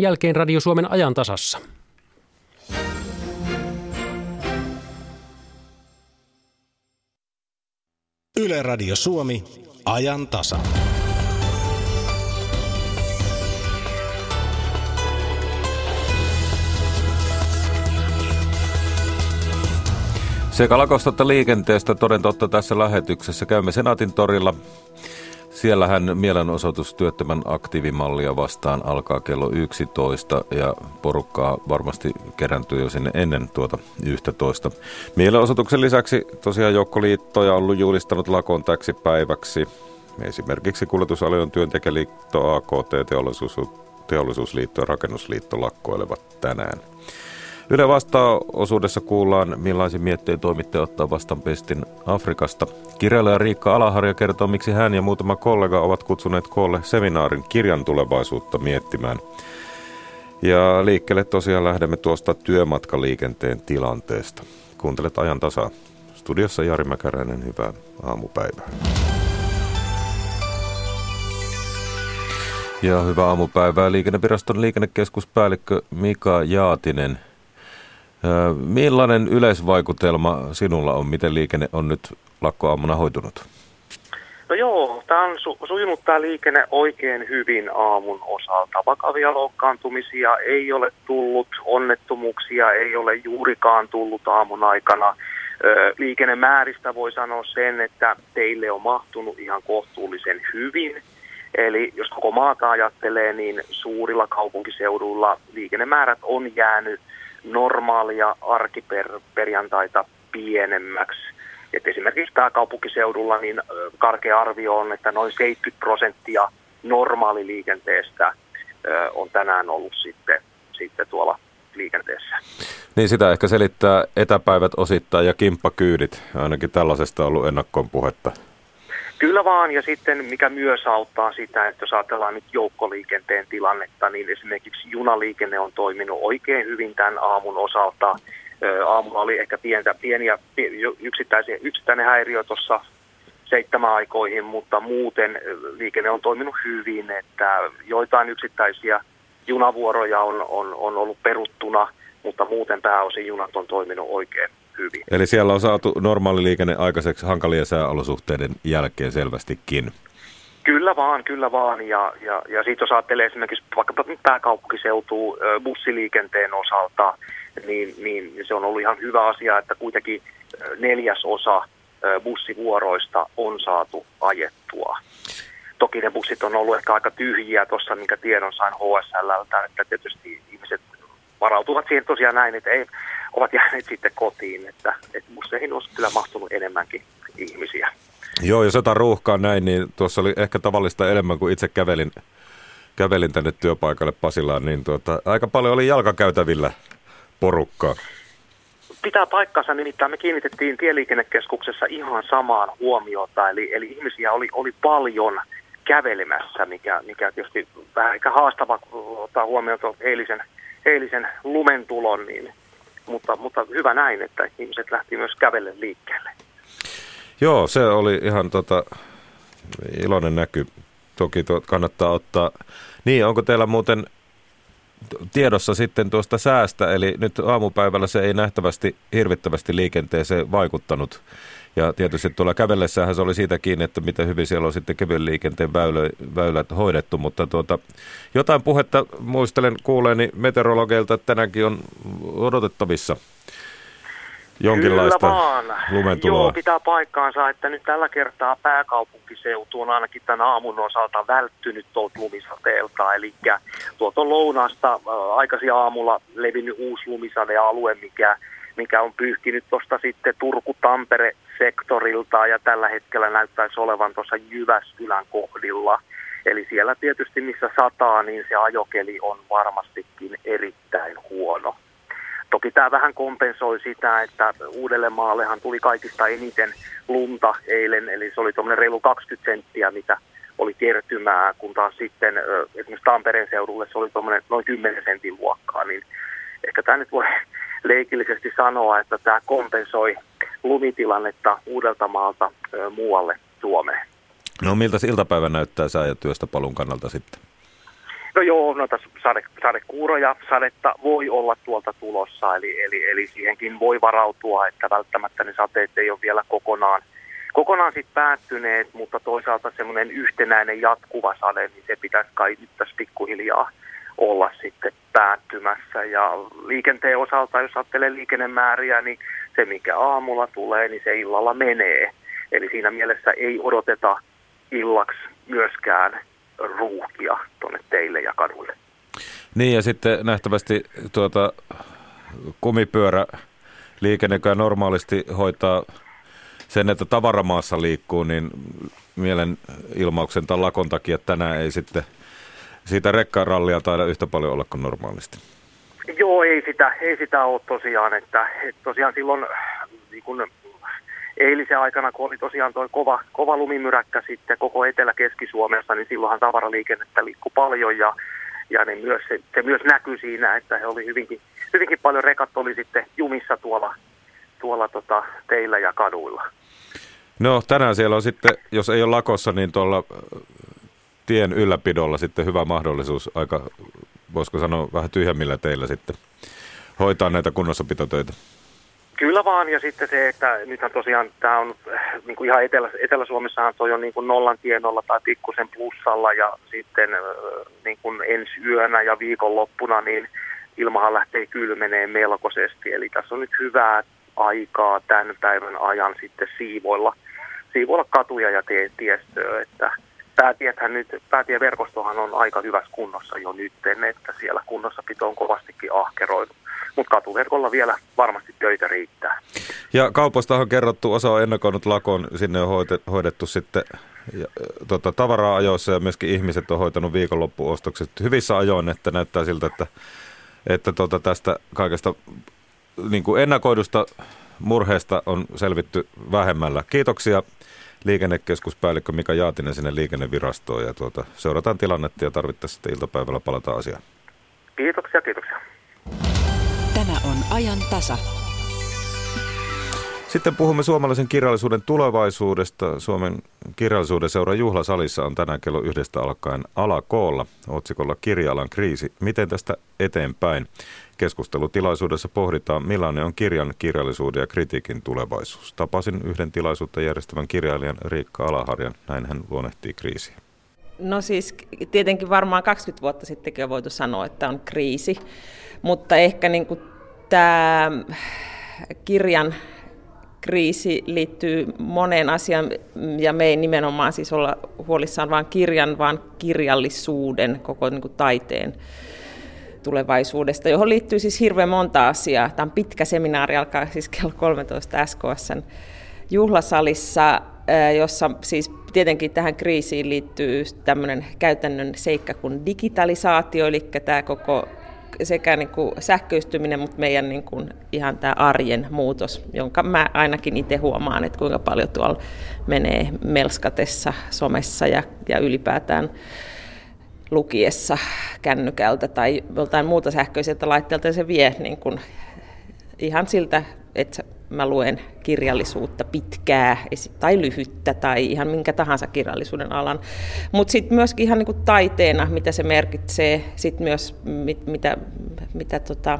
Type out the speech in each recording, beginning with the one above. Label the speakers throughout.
Speaker 1: jälkeen Radio Suomen ajan tasassa.
Speaker 2: Yle Radio Suomi, ajan tasa.
Speaker 3: Sekä lakosta että liikenteestä toden totta tässä lähetyksessä. Käymme Senaatin torilla. Siellähän mielenosoitus työttömän aktiivimallia vastaan alkaa kello 11 ja porukkaa varmasti kerääntyy jo sinne ennen tuota 11. Mielenosoituksen lisäksi tosiaan Joukkoliittoja on julistanut lakon täksi päiväksi. Esimerkiksi kuljetusalueen työntekijäliitto, AKT, teollisuus, teollisuusliitto ja rakennusliitto lakkoilevat tänään. Yle vastaa osuudessa kuullaan, millaisia mietteitä toimittaja ottaa vastaan pestin Afrikasta. Kirjailija Riikka Alaharja kertoo, miksi hän ja muutama kollega ovat kutsuneet koolle seminaarin kirjan tulevaisuutta miettimään. Ja liikkeelle tosiaan lähdemme tuosta työmatkaliikenteen tilanteesta. Kuuntelet ajan tasa. Studiossa Jari Mäkäräinen, hyvää aamupäivää. Ja hyvää aamupäivää Liikenneviraston liikennekeskuspäällikkö Mika Jaatinen. Millainen yleisvaikutelma sinulla on, miten liikenne on nyt lakkoaamuna hoitunut?
Speaker 4: No joo, tämä on su- sujunut tämä liikenne oikein hyvin aamun osalta. Vakavia loukkaantumisia ei ole tullut, onnettomuuksia ei ole juurikaan tullut aamun aikana. Ö, liikennemääristä voi sanoa sen, että teille on mahtunut ihan kohtuullisen hyvin. Eli jos koko maata ajattelee, niin suurilla kaupunkiseuduilla liikennemäärät on jäänyt normaalia arkiperjantaita pienemmäksi. Et esimerkiksi pääkaupunkiseudulla niin karkea arvio on, että noin 70 prosenttia normaaliliikenteestä on tänään ollut sitten, sitten tuolla liikenteessä.
Speaker 3: Niin sitä ehkä selittää etäpäivät osittain ja kimppakyydit. Ainakin tällaisesta on ollut ennakkoon puhetta.
Speaker 4: Kyllä vaan, ja sitten mikä myös auttaa sitä, että jos ajatellaan nyt joukkoliikenteen tilannetta, niin esimerkiksi junaliikenne on toiminut oikein hyvin tämän aamun osalta. Aamulla oli ehkä pientä, pieniä yksittäisiä, yksittäinen häiriö tuossa seitsemän aikoihin, mutta muuten liikenne on toiminut hyvin, että joitain yksittäisiä junavuoroja on, on, on ollut peruttuna, mutta muuten pääosin junat on toiminut oikein hyvin.
Speaker 3: Eli siellä on saatu normaali liikenne aikaiseksi hankalien sääolosuhteiden jälkeen selvästikin.
Speaker 4: Kyllä vaan, kyllä vaan. Ja, ja, ja sitten jos ajattelee esimerkiksi vaikkapa pääkaupunkiseutu bussiliikenteen osalta, niin, niin se on ollut ihan hyvä asia, että kuitenkin neljäs osa bussivuoroista on saatu ajettua. Toki ne bussit on ollut ehkä aika tyhjiä tuossa, minkä tiedon sain HSLltä, että tietysti ihmiset varautuvat siihen tosiaan näin, että ei, ovat jääneet sitten kotiin, että, että busseihin olisi kyllä mahtunut enemmänkin ihmisiä.
Speaker 3: Joo, jos jotain ruuhkaa näin, niin tuossa oli ehkä tavallista enemmän kuin itse kävelin, kävelin tänne työpaikalle Pasilaan, niin tuota, aika paljon oli jalkakäytävillä porukkaa.
Speaker 4: Pitää paikkansa, nimittäin me kiinnitettiin tieliikennekeskuksessa ihan samaan huomiota, eli, eli ihmisiä oli, oli paljon kävelemässä, mikä, mikä tietysti vähän ehkä haastava ottaa huomioon eilisen, eilisen lumentulon, niin mutta, mutta hyvä näin, että ihmiset lähti myös kävelle liikkeelle.
Speaker 3: Joo, se oli ihan tota, iloinen näky. Toki to, kannattaa ottaa. Niin, onko teillä muuten tiedossa sitten tuosta säästä, eli nyt aamupäivällä se ei nähtävästi hirvittävästi liikenteeseen vaikuttanut. Ja tietysti tuolla kävellessähän se oli siitä kiinni, että miten hyvin siellä on sitten kevyen liikenteen väylö, väylät hoidettu, mutta tuota, jotain puhetta muistelen kuuleeni meteorologeilta, että tänäänkin on odotettavissa jonkinlaista
Speaker 4: Kyllä vaan.
Speaker 3: lumentuloa.
Speaker 4: Joo, pitää paikkaansa, että nyt tällä kertaa pääkaupunkiseutu on ainakin tämän aamun osalta välttynyt tuolta lumisateelta. Eli tuolta lounasta äh, aikaisin aamulla levinnyt uusi lumisadealue, mikä mikä on pyyhkinyt tuosta sitten Turku-Tampere-sektorilta ja tällä hetkellä näyttäisi olevan tuossa Jyväskylän kohdilla. Eli siellä tietysti missä sataa, niin se ajokeli on varmastikin erittäin huono. Toki tämä vähän kompensoi sitä, että Uudellemaallehan tuli kaikista eniten lunta eilen, eli se oli tuommoinen reilu 20 senttiä, mitä oli kertymää, kun taas sitten esimerkiksi Tampereen seudulle se oli tuommoinen noin 10 sentin luokkaa, niin ehkä tämä nyt voi leikillisesti sanoa, että tämä kompensoi lumitilannetta Uudeltamaalta muualle Suomeen.
Speaker 3: No miltä iltapäivä näyttää sää- ja työstä palun kannalta sitten?
Speaker 4: No joo, noita sade, sadekuuroja, sadetta voi olla tuolta tulossa, eli, eli, eli siihenkin voi varautua, että välttämättä ne sateet ei ole vielä kokonaan, kokonaan sit päättyneet, mutta toisaalta semmoinen yhtenäinen jatkuva sade, niin se pitäisi kai nyt tässä pikkuhiljaa olla sitten päättymässä. Ja liikenteen osalta, jos ajattelee liikennemääriä, niin se mikä aamulla tulee, niin se illalla menee. Eli siinä mielessä ei odoteta illaksi myöskään ruuhkia tuonne teille ja kaduille.
Speaker 3: Niin ja sitten nähtävästi tuota, kumipyörä liikenne, normaalisti hoitaa sen, että tavaramaassa liikkuu, niin mielen ilmauksen tai lakon takia tänään ei sitten siitä rekkarallia taida yhtä paljon olla kuin normaalisti.
Speaker 4: Joo, ei sitä, ei sitä ole tosiaan, että, että tosiaan silloin niin kun eilisen aikana, kun oli tosiaan tuo kova, kova lumimyräkkä sitten koko Etelä-Keski-Suomessa, niin silloinhan tavaraliikennettä liikkui paljon ja, ja ne myös, se, se, myös näkyi siinä, että he oli hyvinkin, hyvinkin paljon rekat oli sitten jumissa tuolla, tuolla tota, teillä ja kaduilla.
Speaker 3: No tänään siellä on sitten, jos ei ole lakossa, niin tuolla tien ylläpidolla sitten hyvä mahdollisuus aika, voisiko sanoa, vähän tyhjemmillä teillä sitten hoitaa näitä kunnossapitotöitä.
Speaker 4: Kyllä vaan, ja sitten se, että nythän tosiaan tämä on niin kuin ihan Etelä, Etelä-Suomessahan toi on niin kuin nollan tienolla tai pikkusen plussalla, ja sitten niin kuin ensi yönä ja viikonloppuna, niin ilmahan lähtee kylmeneen melkoisesti, eli tässä on nyt hyvää aikaa tämän päivän ajan sitten siivoilla, siivoilla katuja ja tie, tiestöä, että päätiethän nyt, päätieverkostohan on aika hyvässä kunnossa jo nyt, että siellä kunnossapito on kovastikin ahkeroinut mutta katuverkolla vielä varmasti töitä riittää.
Speaker 3: Ja kaupoista on kerrottu, osa on ennakoinut lakon, sinne on hoidettu sitten ja, tota, tavaraa ajoissa ja myöskin ihmiset on hoitanut viikonloppuostokset hyvissä ajoin, että näyttää siltä, että, että tota, tästä kaikesta niin kuin ennakoidusta murheesta on selvitty vähemmällä. Kiitoksia liikennekeskuspäällikkö Mika Jaatinen sinne liikennevirastoon ja tuota, seurataan tilannetta ja tarvittaessa sitten iltapäivällä palataan asiaan.
Speaker 4: Kiitoksia, kiitoksia.
Speaker 5: Ajan tasa.
Speaker 3: Sitten puhumme suomalaisen kirjallisuuden tulevaisuudesta. Suomen kirjallisuuden seura juhlasalissa on tänään kello yhdestä alkaen alakoolla otsikolla Kirjalan kriisi. Miten tästä eteenpäin? Keskustelutilaisuudessa pohditaan, millainen on kirjan, kirjallisuuden ja kritiikin tulevaisuus. Tapasin yhden tilaisuutta järjestävän kirjailijan Riikka Alaharjan. Näin hän luonnehtii kriisiä.
Speaker 6: No siis tietenkin varmaan 20 vuotta sittenkin on voitu sanoa, että on kriisi, mutta ehkä niin kuin tämä kirjan kriisi liittyy moneen asiaan, ja me ei nimenomaan siis olla huolissaan vain kirjan, vaan kirjallisuuden, koko niin kuin taiteen tulevaisuudesta, johon liittyy siis hirveän monta asiaa. Tämä on pitkä seminaari, alkaa siis kello 13 SKSn juhlasalissa, jossa siis tietenkin tähän kriisiin liittyy tämmöinen käytännön seikka kuin digitalisaatio, eli tämä koko sekä niin kuin sähköistyminen, mutta meidän niin kuin ihan tämä arjen muutos, jonka mä ainakin itse huomaan, että kuinka paljon tuolla menee melskatessa, somessa ja, ja ylipäätään lukiessa kännykältä tai joltain muuta sähköiseltä laitteelta, ja se vie niin kuin ihan siltä, että mä luen kirjallisuutta pitkää tai lyhyttä tai ihan minkä tahansa kirjallisuuden alan. Mutta sitten myöskin ihan niinku taiteena, mitä se merkitsee, sitten myös mit, mitä, mitä tota,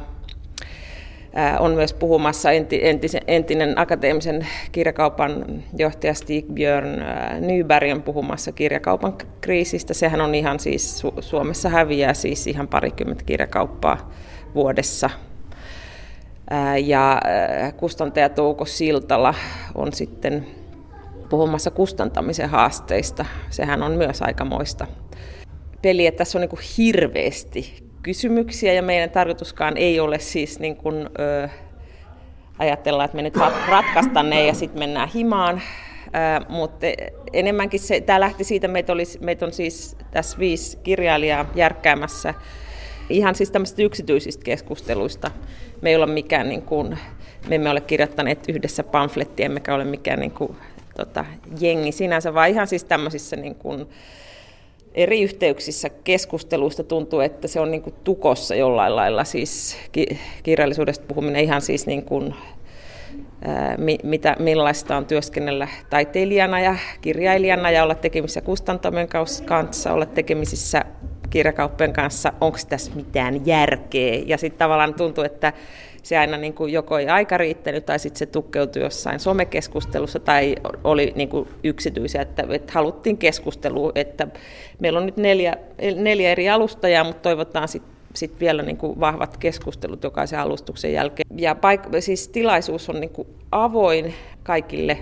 Speaker 6: on myös puhumassa entisen, entinen akateemisen kirjakaupan johtaja Stig Björn Nyberg on puhumassa kirjakaupan kriisistä. Sehän on ihan siis, Suomessa häviää siis ihan parikymmentä kirjakauppaa vuodessa ja kustantaja Touko Siltala on sitten puhumassa kustantamisen haasteista. Sehän on myös aikamoista peliä. Tässä on niin kuin hirveästi kysymyksiä ja meidän tarkoituskaan ei ole siis niin kuin, ö, ajatella, että me nyt ratkaistaan ne ja sitten mennään himaan. Ö, mutta enemmänkin se, tämä lähti siitä, meitä, olisi, meitä on siis tässä viisi kirjailijaa järkkäämässä ihan siis tämmöisistä yksityisistä keskusteluista. Me ei ole mikään, niin kuin, me emme ole kirjoittaneet yhdessä pamflettia, emmekä ole mikään niin kuin, tota, jengi sinänsä, vaan ihan siis tämmöisissä niin kuin, eri yhteyksissä keskusteluista tuntuu, että se on niin kuin tukossa jollain lailla, siis kirjallisuudesta puhuminen ihan siis niin kuin, mitä, millaista on työskennellä taiteilijana ja kirjailijana ja olla tekemisissä kustantamojen kanssa, olla tekemisissä kirjakauppojen kanssa, onko tässä mitään järkeä. Ja sitten tavallaan tuntuu, että se aina niin kuin joko ei aika riittänyt tai sitten se tukkeutui jossain somekeskustelussa tai oli niin kuin yksityisiä, että, että haluttiin keskustelua, että meillä on nyt neljä, neljä eri alustajaa, mutta toivotaan sitten sit vielä niin kuin vahvat keskustelut jokaisen alustuksen jälkeen. Ja paik- siis tilaisuus on niin kuin avoin kaikille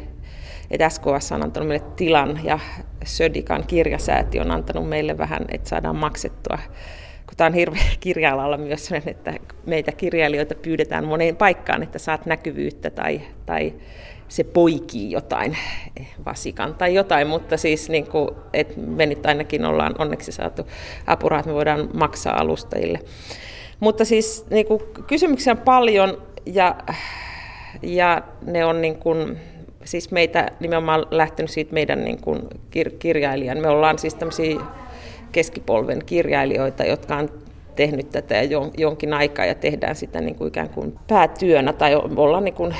Speaker 6: että SKS on antanut meille tilan ja Södikan kirjasääti on antanut meille vähän, että saadaan maksettua kun tämä on hirveä kirja myös että meitä kirjailijoita pyydetään moneen paikkaan, että saat näkyvyyttä tai, tai se poikii jotain, vasikan tai jotain, mutta siis niin kuin, että me nyt ainakin ollaan onneksi saatu apurahat, että me voidaan maksaa alustajille. Mutta siis niin kuin, kysymyksiä on paljon ja, ja ne on niin kuin, siis meitä nimenomaan lähtenyt siitä meidän niin kuin kir- kirjailijan. Me ollaan siis tämmöisiä keskipolven kirjailijoita, jotka on tehnyt tätä jo, jonkin aikaa ja tehdään sitä niin kuin ikään kuin päätyönä tai ollaan niin kuin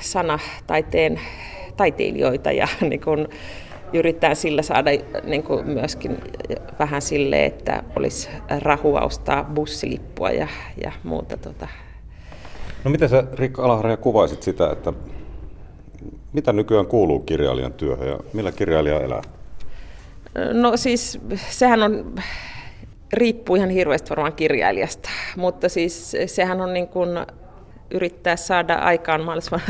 Speaker 6: sanataiteen taiteilijoita ja niin kuin yritetään sillä saada niin kuin myöskin vähän sille, että olisi rahua ostaa bussilippua ja, ja muuta. Tota.
Speaker 7: No miten sä Rikka Alaharja kuvaisit sitä, että mitä nykyään kuuluu kirjailijan työhön ja millä kirjailija elää?
Speaker 6: No siis sehän on, riippuu ihan hirveästi varmaan kirjailijasta, mutta siis sehän on niin kuin yrittää saada aikaan mahdollisimman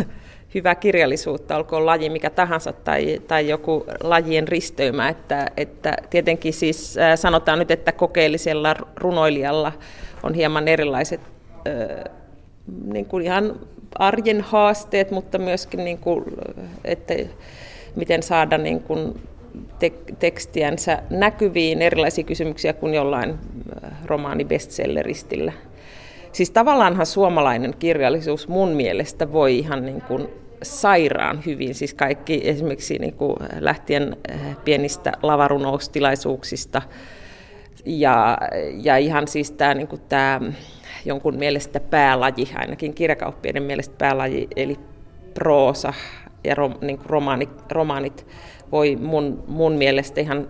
Speaker 6: hyvää kirjallisuutta, olkoon laji mikä tahansa tai, tai joku lajien risteymä. Että, että tietenkin siis sanotaan nyt, että kokeellisella runoilijalla on hieman erilaiset niin kuin ihan arjen haasteet, mutta myöskin, niin kuin, että miten saada niin kuin tekstiänsä näkyviin erilaisia kysymyksiä kuin jollain äh, romaani bestselleristillä. Siis tavallaanhan suomalainen kirjallisuus mun mielestä voi ihan niin kuin sairaan hyvin, siis kaikki esimerkiksi niin kuin lähtien äh, pienistä lavarunoustilaisuuksista ja, ja ihan siis tämä, niin kuin tämä jonkun mielestä päälaji, ainakin kirjakauppien mielestä päälaji, eli proosa ja rom, niin kuin romaani, romaanit voi mun, mun mielestä ihan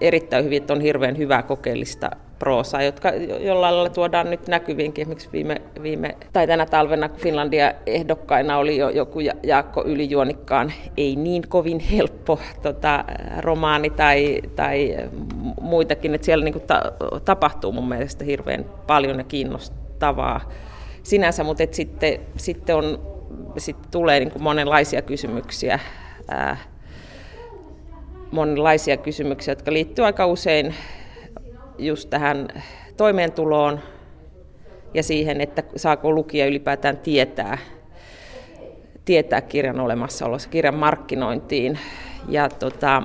Speaker 6: erittäin hyvin, että on hirveän hyvää kokeellista proosaa, jotka jollain lailla tuodaan nyt näkyviinkin. Esimerkiksi viime, viime tai tänä talvena Finlandia ehdokkaina oli jo joku Jaakko Ylijuonikkaan ei niin kovin helppo tota, romaani tai, tai muitakin. Että siellä niin kuin ta, tapahtuu mun mielestä hirveän paljon ja kiinnostavaa sinänsä, mutta että sitten, sitten, on, sitten tulee niin kuin monenlaisia kysymyksiä. Ää, monenlaisia kysymyksiä, jotka liittyy aika usein just tähän toimeentuloon ja siihen, että saako lukija ylipäätään tietää, tietää kirjan olemassaolossa, kirjan markkinointiin. Ja tota,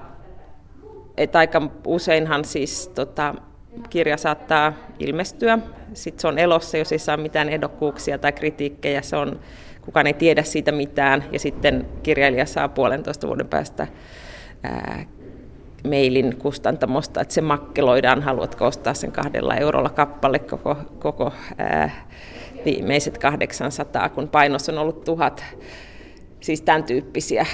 Speaker 6: et aika useinhan siis tota, kirja saattaa ilmestyä, sitten se on elossa, jos ei saa mitään ehdokkuuksia tai kritiikkejä, se on, kukaan ei tiedä siitä mitään, ja sitten kirjailija saa puolentoista vuoden päästä ää, mailin kustantamosta, että se makkeloidaan, haluatko ostaa sen kahdella eurolla kappale koko, koko ää, viimeiset 800, kun painos on ollut tuhat. Siis tämän tyyppisiä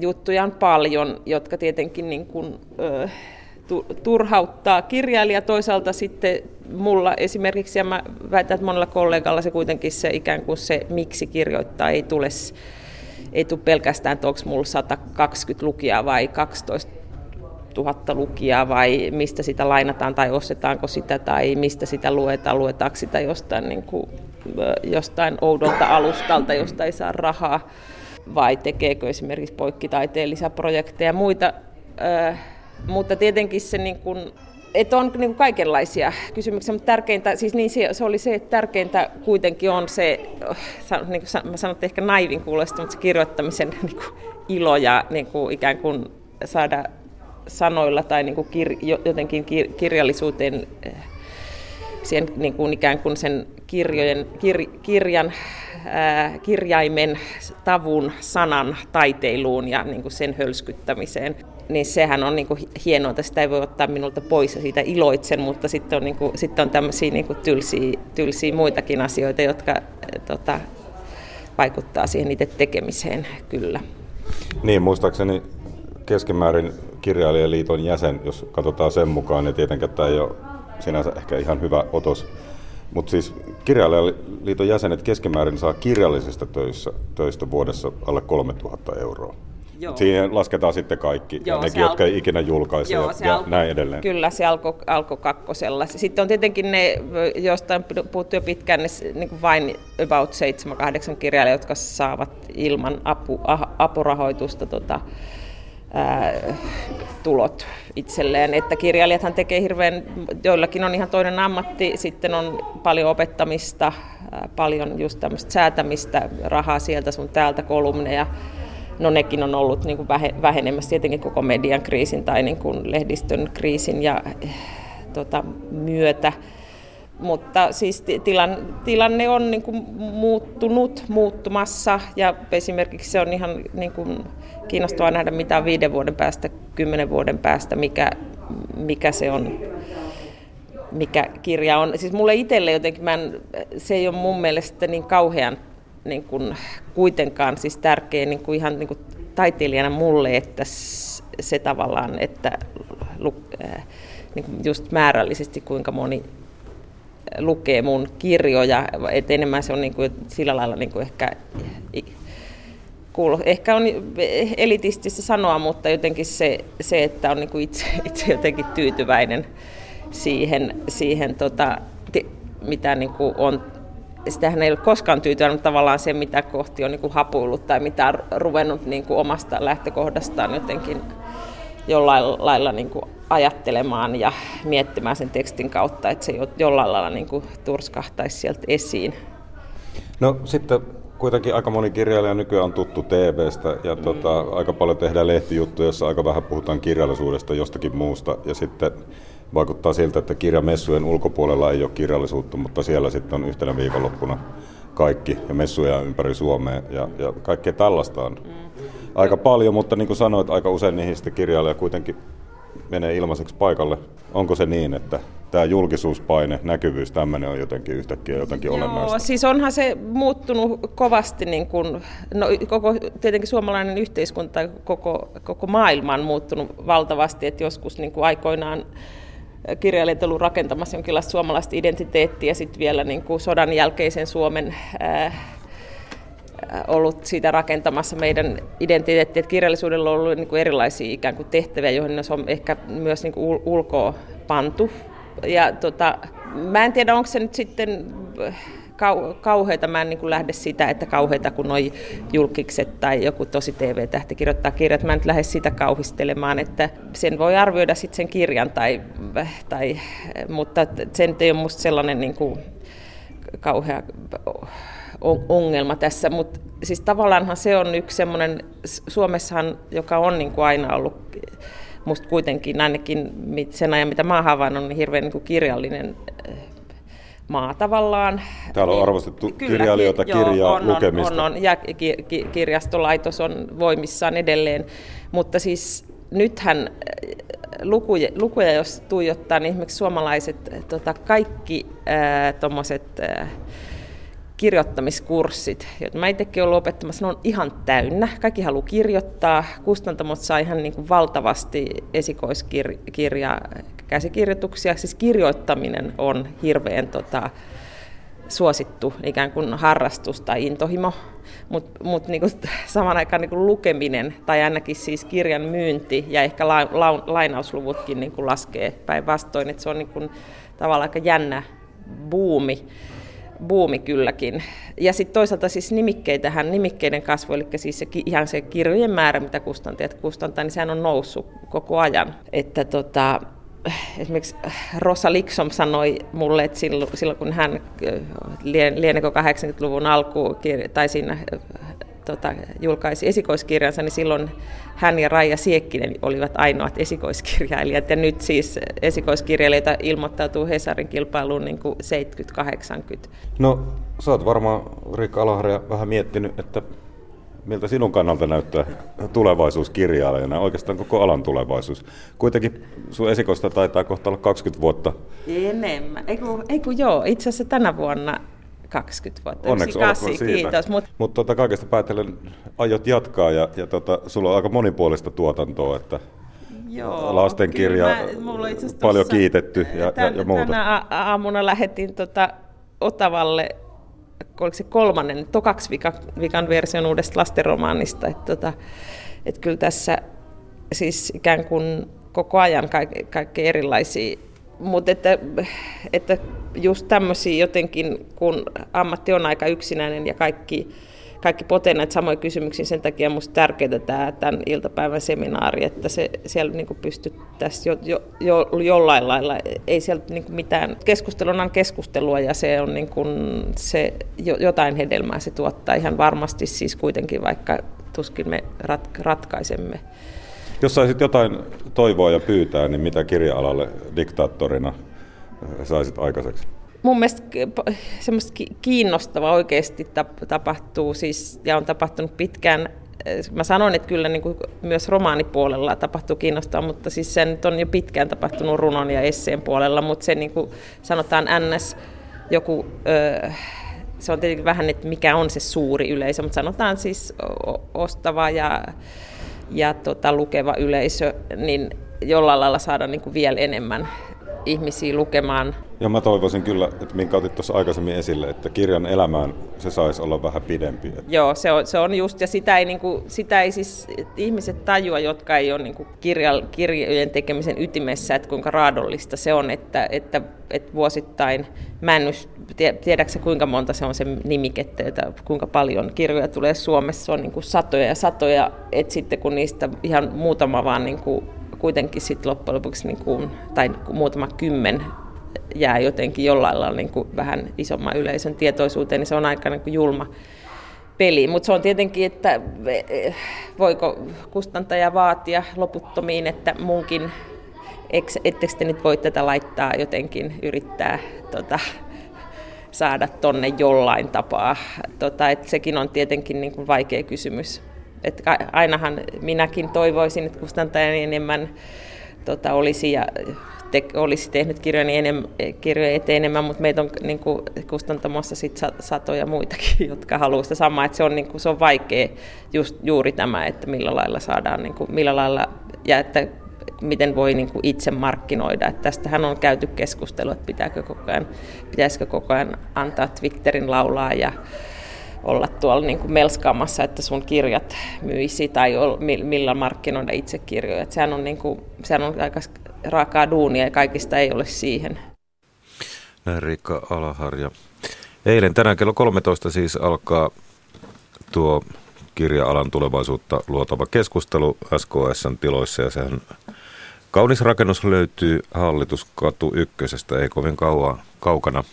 Speaker 6: juttuja on paljon, jotka tietenkin niin kuin, ö, turhauttaa kirjailija. Toisaalta sitten mulla esimerkiksi, ja mä väitän, että monella kollegalla se kuitenkin se ikään kuin se, miksi kirjoittaa, ei tule, ei tule pelkästään, että onko mulla 120 lukijaa vai 12 tuhatta lukijaa vai mistä sitä lainataan tai ostetaanko sitä tai mistä sitä luetaan, luetaanko sitä jostain, niin kuin, jostain oudolta alustalta, josta ei saa rahaa vai tekeekö esimerkiksi poikkitaiteellisia projekteja ja muita. mutta tietenkin se niin kuin, että on niin kuin kaikenlaisia kysymyksiä, mutta tärkeintä, siis niin se, se oli se, että tärkeintä kuitenkin on se, niin kuin mä sanon, ehkä naivin kuulosta, mutta se kirjoittamisen niin kuin ilo ja niin kuin ikään kuin saada sanoilla tai niin kuin kir, jotenkin kir, kirjallisuuteen, eh, siihen niin kuin ikään kuin sen kirjojen, kir, kirjan, ää, kirjaimen, tavun, sanan taiteiluun ja niin kuin sen hölskyttämiseen. Niin sehän on niin kuin hienoa, että sitä ei voi ottaa minulta pois ja siitä iloitsen, mutta sitten on, niin kuin, sitten on tämmöisiä niin kuin tylsiä, tylsiä muitakin asioita, jotka eh, tota, vaikuttaa siihen itse tekemiseen kyllä.
Speaker 7: Niin, muistaakseni keskimäärin kirjailijaliiton jäsen, jos katsotaan sen mukaan, niin tietenkään tämä ei ole sinänsä ehkä ihan hyvä otos. Mutta siis kirjailijaliiton jäsenet keskimäärin saa kirjallisesta töissä, töistä vuodessa alle 3000 euroa. Joo. Siihen lasketaan sitten kaikki, Joo, nekin, al... jotka ei ikinä julkaise Joo, ja, ja alko... näin edelleen.
Speaker 6: Kyllä, se alkoi alko kakkosella. Sitten on tietenkin ne, joista on puhuttu jo pitkään, ne niin kuin vain about 7-8 kirjailijaa, jotka saavat ilman apu, apurahoitusta tota, ää, tulot itselleen. Että kirjailijathan tekee hirveän, joillakin on ihan toinen ammatti, sitten on paljon opettamista, ää, paljon just tämmöistä säätämistä, rahaa sieltä sun täältä, kolumneja, no nekin on ollut niin kuin vähenemässä tietenkin koko median kriisin tai niin kuin lehdistön kriisin ja tota, myötä. Mutta siis tilan, tilanne on niin kuin muuttunut, muuttumassa ja esimerkiksi se on ihan niin kuin kiinnostavaa nähdä mitä on viiden vuoden päästä, kymmenen vuoden päästä, mikä, mikä se on mikä kirja on. Siis mulle itselle jotenkin, mä en, se ei ole mun mielestä niin kauhean niin kuin kuitenkaan siis tärkeä niin kuin ihan niin kuin taiteilijana mulle, että se tavallaan, että niin just määrällisesti kuinka moni lukee mun kirjoja, että enemmän se on niin kuin sillä lailla niin kuin ehkä kuulu. Ehkä on elitististä sanoa, mutta jotenkin se, se että on niin kuin itse, itse jotenkin tyytyväinen siihen, siihen tota, mitä niin kuin on sitähän ei ole koskaan tyytyväinen, mutta tavallaan se, mitä kohti on niin kuin hapuillut tai mitä on ruvennut niin kuin omasta lähtökohdastaan jotenkin jollain lailla niin kuin ajattelemaan ja miettimään sen tekstin kautta, että se jollain lailla niin kuin turskahtaisi sieltä esiin.
Speaker 7: No sitten kuitenkin aika moni kirjailija nykyään on tuttu TVstä ja mm. tota, aika paljon tehdään lehtijuttuja, jossa aika vähän puhutaan kirjallisuudesta jostakin muusta ja sitten vaikuttaa siltä, että kirjamessujen ulkopuolella ei ole kirjallisuutta, mutta siellä sitten on yhtenä viikonloppuna kaikki ja messuja ympäri Suomea ja, ja kaikkea tällaista on mm. Aika paljon, mutta niin kuin sanoit, aika usein niihin sitten kirjailija kuitenkin menee ilmaiseksi paikalle. Onko se niin, että tämä julkisuuspaine, näkyvyys, tämmöinen on jotenkin yhtäkkiä jotenkin Joo, olennaista?
Speaker 6: siis onhan se muuttunut kovasti, niin kuin, no, koko, tietenkin suomalainen yhteiskunta, koko, koko maailma on muuttunut valtavasti, että joskus niin kuin aikoinaan kirjailijat ollut rakentamassa jonkinlaista suomalaista identiteettiä ja sitten vielä niin kuin sodan jälkeisen Suomen ää, ollut siitä rakentamassa meidän identiteettiä. Kirjallisuudella on ollut niin kuin erilaisia ikään kuin tehtäviä, joihin se on ehkä myös niin kuin ulkoa pantu. Ja tota, mä en tiedä, onko se nyt sitten kau, kauheita. Mä en niin kuin lähde sitä, että kauheita kun noi julkikset tai joku tosi TV-tähti kirjoittaa kirjat. Mä en nyt lähde sitä kauhistelemaan, että sen voi arvioida sitten sen kirjan, tai, tai, mutta sen ei ole musta sellainen niin kuin kauhea ongelma tässä, mutta siis tavallaanhan se on yksi semmoinen, Suomessahan, joka on niin kuin aina ollut musta kuitenkin ainakin sen ajan, mitä mä havainnut, on niin hirveän niin kuin kirjallinen maa tavallaan.
Speaker 7: Täällä on arvostettu Kyllä, kirjailijoita, kirjaa, on, lukemista.
Speaker 6: On, on, ja ki, kirjastolaitos on voimissaan edelleen, mutta siis nythän äh, lukuja, lukuja jos tuijottaa, niin esimerkiksi suomalaiset tota, kaikki äh, tuommoiset äh, kirjoittamiskurssit, joita mä itsekin olen opettamassa, ne on ihan täynnä. Kaikki haluaa kirjoittaa. Kustantamot saa ihan niin kuin valtavasti esikoiskirja käsikirjoituksia. Siis kirjoittaminen on hirveän tota, suosittu ikään kuin harrastus tai intohimo, mutta mut niinku saman aikaan niinku lukeminen tai ainakin siis kirjan myynti ja ehkä la, la, lainausluvutkin niinku laskee päinvastoin, että se on niinku tavallaan aika jännä buumi buumi kylläkin. Ja sitten toisaalta siis nimikkeitähän, nimikkeiden kasvu, eli siis se, ihan se kirjojen määrä, mitä kustantajat kustantaa, niin sehän on noussut koko ajan. Että tota, esimerkiksi Rosa Liksom sanoi mulle, että silloin, kun hän lienekö 80-luvun alkuun tai siinä tota, julkaisi esikoiskirjansa, niin silloin hän ja Raija Siekkinen olivat ainoat esikoiskirjailijat. Ja nyt siis esikoiskirjailijoita ilmoittautuu Hesarin kilpailuun niin kuin 70-80.
Speaker 7: No, sä oot varmaan, Riikka Alaharja, vähän miettinyt, että miltä sinun kannalta näyttää tulevaisuus kirjailijana, oikeastaan koko alan tulevaisuus. Kuitenkin sun esikoista taitaa kohta olla 20 vuotta.
Speaker 6: Enemmän. Eiku, eiku joo, itse asiassa tänä vuonna 20 vuotta.
Speaker 7: Onneksi olkoon siitä. Kiitos. Mutta Mut tota, kaikesta päätellen aiot jatkaa ja, ja tota, sulla on aika monipuolista tuotantoa. Että
Speaker 6: Joo,
Speaker 7: lastenkirja, paljon kiitetty ja,
Speaker 6: tämän,
Speaker 7: ja muuta.
Speaker 6: Tänä aamuna lähetin tota Otavalle oliko se kolmannen, tokaksi vikan version uudesta lastenromaanista. Että tota, et kyllä tässä siis ikään kuin koko ajan kaikki, kaikki erilaisia mutta että, että just tämmöisiä jotenkin, kun ammatti on aika yksinäinen ja kaikki, kaikki potee näitä samoja kysymyksiä, sen takia on tärkeää tämä tämän iltapäivän seminaari, että se siellä niin pystyttäisiin jo, jo, jo, jollain lailla, ei sieltä niin mitään, keskustelun on keskustelua ja se on niin kuin, se, jotain hedelmää se tuottaa ihan varmasti siis kuitenkin, vaikka tuskin me rat, ratkaisemme
Speaker 7: jos saisit jotain toivoa ja pyytää, niin mitä kirja-alalle diktaattorina saisit aikaiseksi?
Speaker 6: Mun mielestä semmoista kiinnostavaa oikeasti tapahtuu siis, ja on tapahtunut pitkään. Mä sanon, että kyllä niin kuin myös romaanipuolella tapahtuu kiinnostavaa, mutta siis se nyt on jo pitkään tapahtunut runon ja esseen puolella, mutta se niin kuin sanotaan ns. joku... Öö, se on tietenkin vähän, että mikä on se suuri yleisö, mutta sanotaan siis ostava ja ja tota, lukeva yleisö, niin jollain lailla saada niin kuin vielä enemmän ihmisiä lukemaan.
Speaker 7: Ja mä toivoisin kyllä, että minkä otit tuossa aikaisemmin esille, että kirjan elämään se saisi olla vähän pidempi.
Speaker 6: Joo, se on, se on just, ja sitä ei, niin kuin, sitä ei siis ihmiset tajua, jotka ei ole niin kuin kirja, kirjojen tekemisen ytimessä, että kuinka raadollista se on, että, että, että vuosittain, mä en tiedätkö kuinka monta se on se nimikettä, että kuinka paljon kirjoja tulee Suomessa, se on niin kuin satoja ja satoja, että sitten kun niistä ihan muutama vaan niin kuin kuitenkin sitten loppujen lopuksi, niin kuin, tai muutama kymmen jää jotenkin jollain lailla niin kuin vähän isomman yleisön tietoisuuteen, niin se on aika niin kuin julma peli. Mutta se on tietenkin, että eh, voiko kustantaja vaatia loputtomiin, että munkin, ettekö te nyt voi tätä laittaa jotenkin, yrittää tota, saada tonne jollain tapaa. Tota, et sekin on tietenkin niin kuin vaikea kysymys. Et ainahan minäkin toivoisin, että kustantajani enemmän tota, olisi, ja te, olisi tehnyt enemmän, kirjoja eteen enemmän, mutta meitä on niin kuin, kustantamassa sit satoja muitakin, jotka haluavat sitä samaa. Se, on, niin kuin, se on vaikea just, juuri tämä, että millä lailla saadaan, niin kuin, millä lailla, ja että miten voi niin kuin itse markkinoida. Että tästähän on käyty keskustelua, että pitääkö koko ajan, pitäisikö koko ajan antaa Twitterin laulaa ja olla tuolla niin kuin melskaamassa, että sun kirjat myisi tai millä markkinoida itse kirjoja. Sehän, on niin kuin, sehän on aika raakaa duunia ja kaikista ei ole siihen.
Speaker 3: Näin Riikka Alaharja. Eilen tänään kello 13 siis alkaa tuo kirja-alan tulevaisuutta luotava keskustelu SKSn tiloissa ja sehän kaunis rakennus löytyy Hallituskatu ykkösestä, ei kovin kauan, kaukana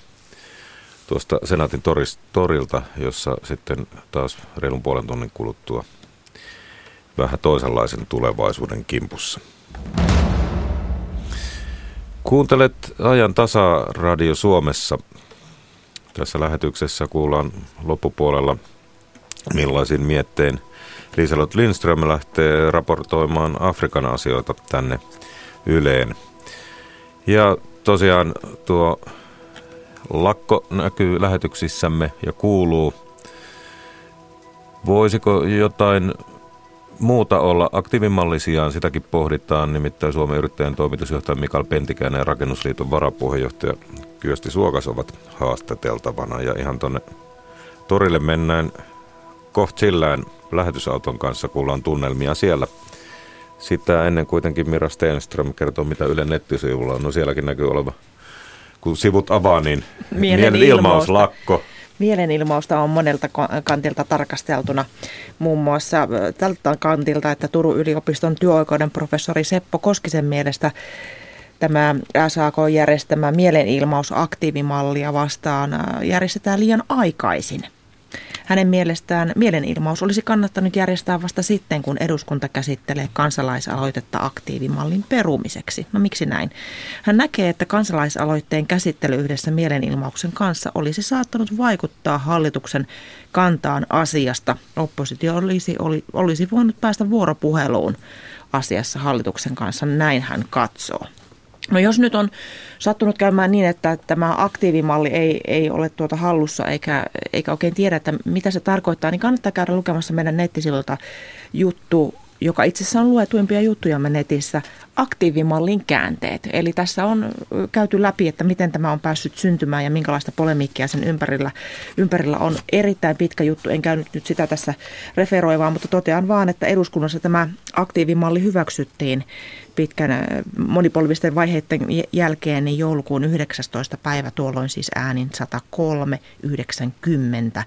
Speaker 3: tuosta Senaatin toris, torilta, jossa sitten taas reilun puolen tunnin kuluttua vähän toisenlaisen tulevaisuuden kimpussa. Kuuntelet ajan tasa Radio Suomessa. Tässä lähetyksessä kuullaan loppupuolella millaisin miettein Liisalot Lindström lähtee raportoimaan Afrikan asioita tänne Yleen. Ja tosiaan tuo Lakko näkyy lähetyksissämme ja kuuluu. Voisiko jotain muuta olla aktiivimallisiaan, sitäkin pohditaan. Nimittäin Suomen yrittäjän toimitusjohtaja Mikael Pentikäinen ja Rakennusliiton varapuheenjohtaja Kyösti Suokas ovat haastateltavana. Ja ihan tuonne torille mennään kohta sillään lähetysauton kanssa, kuullaan tunnelmia siellä. Sitä ennen kuitenkin Mira Stenström kertoo, mitä Yle nettisivulla on. No sielläkin näkyy oleva kun sivut avaa, niin mielenilmaus, lakko.
Speaker 8: Mielenilmausta on monelta kantilta tarkasteltuna. Muun muassa tältä kantilta, että Turun yliopiston työoikeuden professori Seppo Koskisen mielestä tämä SAK järjestämä mielenilmaus aktiivimallia vastaan järjestetään liian aikaisin – hänen mielestään mielenilmaus olisi kannattanut järjestää vasta sitten, kun eduskunta käsittelee kansalaisaloitetta aktiivimallin perumiseksi. No miksi näin? Hän näkee, että kansalaisaloitteen käsittely yhdessä mielenilmauksen kanssa olisi saattanut vaikuttaa hallituksen kantaan asiasta. Oppositio olisi, oli, olisi voinut päästä vuoropuheluun asiassa hallituksen kanssa, näin hän katsoo. No jos nyt on sattunut käymään niin, että tämä aktiivimalli ei, ei ole tuota hallussa eikä, eikä oikein tiedä, että mitä se tarkoittaa, niin kannattaa käydä lukemassa meidän nettisivuilta juttu joka itse asiassa on luetuimpia juttuja netissä, aktiivimallin käänteet. Eli tässä on käyty läpi, että miten tämä on päässyt syntymään ja minkälaista polemiikkia sen ympärillä, ympärillä on. Erittäin pitkä juttu, en käynyt nyt sitä tässä referoivaan, mutta totean vaan, että eduskunnassa tämä aktiivimalli hyväksyttiin pitkän monipolvisten vaiheiden jälkeen niin joulukuun 19. päivä, tuolloin siis äänin 103, 90.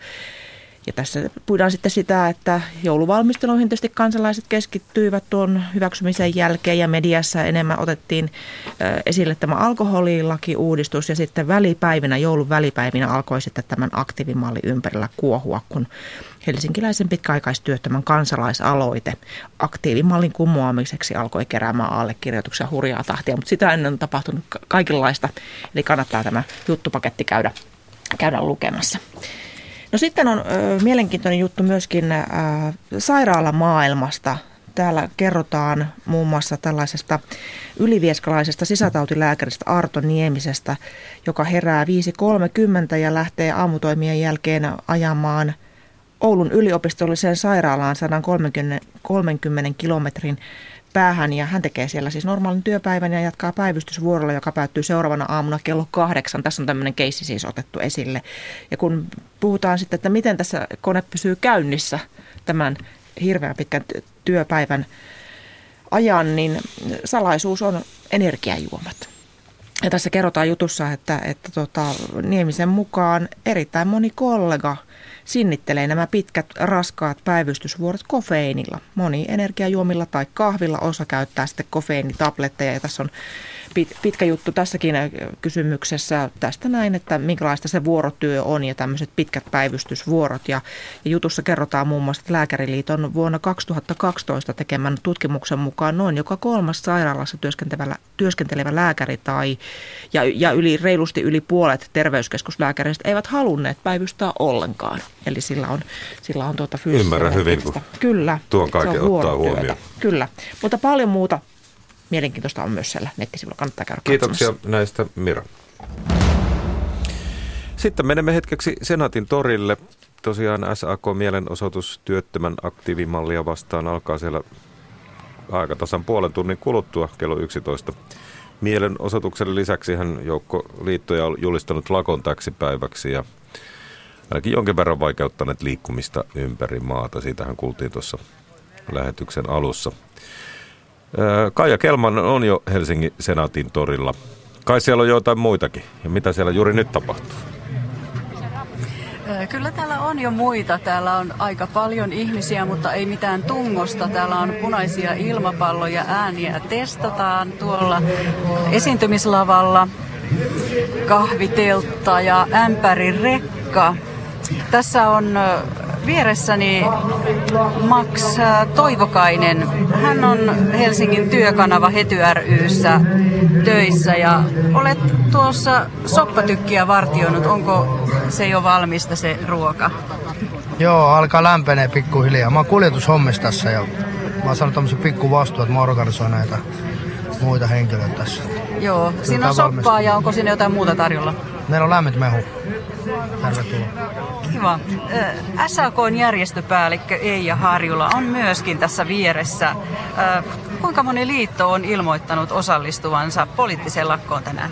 Speaker 8: Ja tässä puhutaan sitten sitä, että jouluvalmisteluihin tietysti kansalaiset keskittyivät tuon hyväksymisen jälkeen ja mediassa enemmän otettiin esille tämä alkoholilakiuudistus ja sitten välipäivinä, joulun välipäivinä alkoi sitten tämän aktiivimalli ympärillä kuohua, kun helsinkiläisen pitkäaikaistyöttömän kansalaisaloite aktiivimallin kumoamiseksi alkoi keräämään allekirjoituksia hurjaa tahtia, mutta sitä ennen on tapahtunut kaikenlaista, eli kannattaa tämä juttupaketti käydä, käydä lukemassa. No sitten on ö, mielenkiintoinen juttu myöskin ö, sairaalamaailmasta. Täällä kerrotaan muun muassa tällaisesta ylivieskalaisesta sisätautilääkäristä Arto Niemisestä, joka herää 5.30 ja lähtee aamutoimien jälkeen ajamaan Oulun yliopistolliseen sairaalaan 130 30 kilometrin päähän ja hän tekee siellä siis normaalin työpäivän ja jatkaa päivystysvuorolla, joka päättyy seuraavana aamuna kello kahdeksan. Tässä on tämmöinen keissi siis otettu esille. Ja kun puhutaan sitten, että miten tässä kone pysyy käynnissä tämän hirveän pitkän työpäivän ajan, niin salaisuus on energiajuomat. Ja tässä kerrotaan jutussa, että, että tota, Niemisen mukaan erittäin moni kollega – sinnittelee nämä pitkät raskaat päivystysvuorot kofeiinilla. Moni energiajuomilla tai kahvilla, osa käyttää sitten kofeiinitabletteja ja tässä on pitkä juttu tässäkin äh, kysymyksessä tästä näin, että minkälaista se vuorotyö on ja tämmöiset pitkät päivystysvuorot. Ja, ja jutussa kerrotaan muun muassa, että Lääkäriliiton vuonna 2012 tekemän tutkimuksen mukaan noin joka kolmas sairaalassa työskentelevä, työskentelevä lääkäri tai ja, ja yli, reilusti yli puolet terveyskeskuslääkäreistä eivät halunneet päivystää ollenkaan. Eli sillä on, sillä on tuota
Speaker 3: fyysistä. Ymmärrän hyvin, kun
Speaker 8: Kyllä,
Speaker 3: tuon kaiken ottaa huomioon.
Speaker 8: Kyllä, mutta paljon muuta mielenkiintoista on myös siellä nettisivuilla. Kannattaa käydä
Speaker 3: Kiitoksia
Speaker 8: katsomassa.
Speaker 3: näistä Mira. Sitten menemme hetkeksi Senaatin torille. Tosiaan SAK-mielenosoitus työttömän aktiivimallia vastaan alkaa siellä aika tasan puolen tunnin kuluttua kello 11. Mielenosoituksen lisäksi hän joukko liittoja on julistanut lakon täksi päiväksi ja ainakin jonkin verran vaikeuttaneet liikkumista ympäri maata. Siitähän kuultiin tuossa lähetyksen alussa. Kaija Kelman on jo Helsingin Senaatin torilla. Kai siellä on jotain muitakin. Ja mitä siellä juuri nyt tapahtuu?
Speaker 9: Kyllä täällä on jo muita. Täällä on aika paljon ihmisiä, mutta ei mitään tungosta. Täällä on punaisia ilmapalloja, ääniä testataan tuolla esiintymislavalla. Kahviteltta ja ämpärirekka. Tässä on vieressäni Max Toivokainen. Hän on Helsingin työkanava Hety ryssä töissä ja olet tuossa soppatykkiä vartioinut. Onko se jo valmista se ruoka?
Speaker 10: Joo, alkaa lämpenee pikkuhiljaa. Mä oon kuljetushommissa tässä ja mä oon saanut tämmöisen pikku vastuu, että mä organisoin näitä muita henkilöitä tässä.
Speaker 9: Joo, siinä on soppaa ja onko siinä jotain muuta tarjolla?
Speaker 10: Meillä on lämmin mehu. Tervetuloa.
Speaker 9: Kiva. SAKn järjestöpäällikkö Eija Harjula on myöskin tässä vieressä. Kuinka moni liitto on ilmoittanut osallistuvansa poliittiseen lakkoon tänään?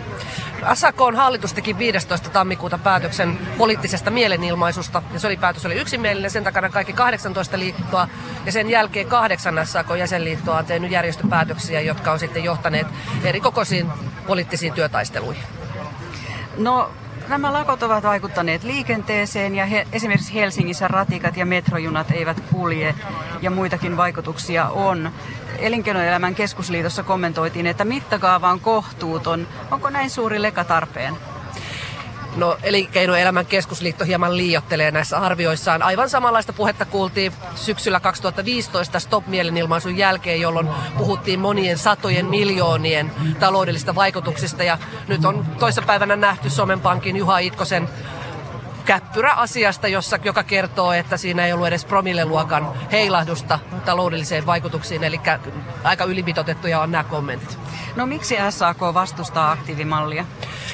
Speaker 11: SAKn hallitus teki 15. tammikuuta päätöksen poliittisesta mielenilmaisusta, ja se oli päätös oli yksimielinen, sen takana kaikki 18 liittoa, ja sen jälkeen kahdeksan SAK-jäsenliittoa on tehnyt järjestöpäätöksiä, jotka on sitten johtaneet eri kokoisiin poliittisiin työtaisteluihin.
Speaker 9: No, Nämä lakot ovat vaikuttaneet liikenteeseen ja he, esimerkiksi Helsingissä ratikat ja metrojunat eivät kulje ja muitakin vaikutuksia on. Elinkeinoelämän keskusliitossa kommentoitiin, että mittakaava on kohtuuton. Onko näin suuri leka tarpeen?
Speaker 11: No elinkeinoelämän keskusliitto hieman liiottelee näissä arvioissaan. Aivan samanlaista puhetta kuultiin syksyllä 2015 Stop-mielenilmaisun jälkeen, jolloin puhuttiin monien satojen miljoonien taloudellista vaikutuksista. Ja nyt on toissapäivänä nähty Suomen Pankin Juha Itkosen käppyrä asiasta, jossa, joka kertoo, että siinä ei ollut edes promilleluokan heilahdusta taloudelliseen vaikutuksiin, eli aika ylimitotettuja on nämä kommentit.
Speaker 9: No miksi SAK vastustaa aktiivimallia?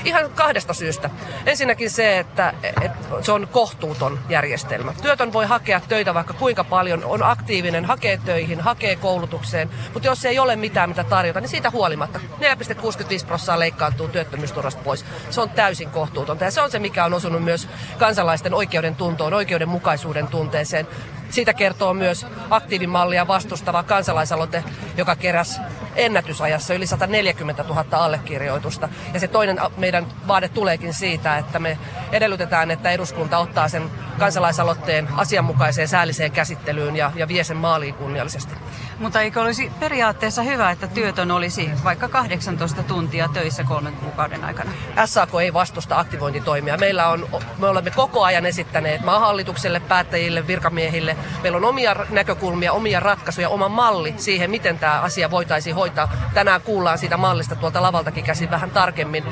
Speaker 11: Ihan kahdesta syystä. Ensinnäkin se, että, että se on kohtuuton järjestelmä. Työtön voi hakea töitä vaikka kuinka paljon, on aktiivinen, hakee töihin, hakee koulutukseen, mutta jos ei ole mitään mitä tarjota, niin siitä huolimatta 4,65 prosenttia leikkaantuu työttömyysturvasta pois. Se on täysin kohtuutonta ja se on se, mikä on osunut myös kansalaisten oikeuden tuntoon, oikeudenmukaisuuden tunteeseen. Siitä kertoo myös aktiivimallia vastustava kansalaisaloite, joka keräsi ennätysajassa yli 140 000 allekirjoitusta. Ja se toinen meidän vaade tuleekin siitä, että me edellytetään, että eduskunta ottaa sen kansalaisaloitteen asianmukaiseen säälliseen käsittelyyn ja, ja vie sen maaliin kunniallisesti.
Speaker 9: Mutta eikö olisi periaatteessa hyvä, että työtön olisi vaikka 18 tuntia töissä kolmen kuukauden aikana?
Speaker 11: SAK ei vastusta aktivointitoimia. Meillä on, me olemme koko ajan esittäneet maahallitukselle, päättäjille, virkamiehille. Meillä on omia näkökulmia, omia ratkaisuja, oma malli siihen, miten tämä asia voitaisiin hoitaa. Tänään kuullaan siitä mallista tuolta lavaltakin käsin vähän tarkemmin.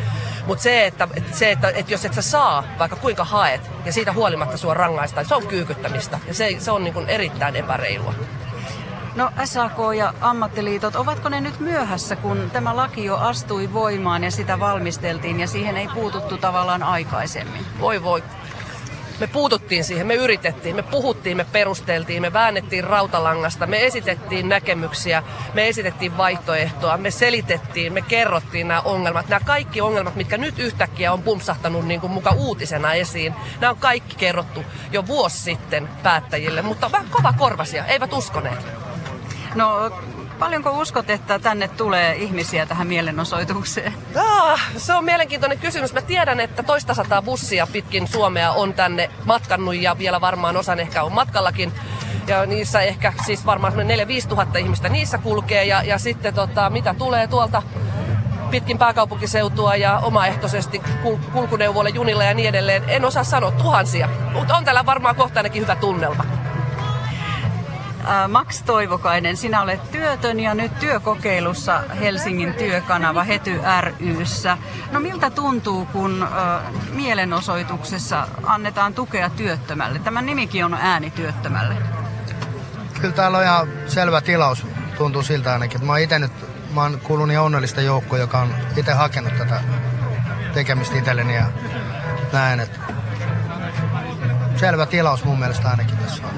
Speaker 11: Mutta se, että, se että, että jos et sä saa, vaikka kuinka haet, ja siitä huolimatta sua rangaistaan, se on kyykyttämistä. Ja se, se on niin kuin erittäin epäreilua.
Speaker 9: No SAK ja ammattiliitot, ovatko ne nyt myöhässä, kun tämä laki jo astui voimaan ja sitä valmisteltiin ja siihen ei puututtu tavallaan aikaisemmin?
Speaker 11: Voi voi. Me puututtiin siihen, me yritettiin, me puhuttiin, me perusteltiin, me väännettiin rautalangasta, me esitettiin näkemyksiä, me esitettiin vaihtoehtoa, me selitettiin, me kerrottiin nämä ongelmat. Nämä kaikki ongelmat, mitkä nyt yhtäkkiä on pumpsahtanut niin kuin muka uutisena esiin, nämä on kaikki kerrottu jo vuosi sitten päättäjille, mutta vähän kova korvasia, eivät uskoneet.
Speaker 9: No, paljonko uskot, että tänne tulee ihmisiä tähän mielenosoitukseen?
Speaker 11: Ah, se on mielenkiintoinen kysymys. Mä tiedän, että toista sataa bussia pitkin Suomea on tänne matkannut ja vielä varmaan osan ehkä on matkallakin. Ja niissä ehkä siis varmaan 4-5 tuhatta ihmistä niissä kulkee. Ja, ja sitten tota, mitä tulee tuolta pitkin pääkaupunkiseutua ja omaehtoisesti kul- kulkuneuvoille, junilla ja niin edelleen. En osaa sanoa tuhansia, mutta on täällä varmaan kohta ainakin hyvä tunnelma.
Speaker 9: Max Toivokainen, sinä olet työtön ja nyt työkokeilussa Helsingin työkanava Hety ryssä. No miltä tuntuu, kun ö, mielenosoituksessa annetaan tukea työttömälle? Tämä nimikin on ääni työttömälle.
Speaker 10: Kyllä täällä on ihan selvä tilaus, tuntuu siltä ainakin. Mä oon itse nyt, mä oon kuullut niin onnellista joukkoa, joka on itse hakenut tätä tekemistä itselleni ja näin, että selvä tilaus mun mielestä ainakin tässä on.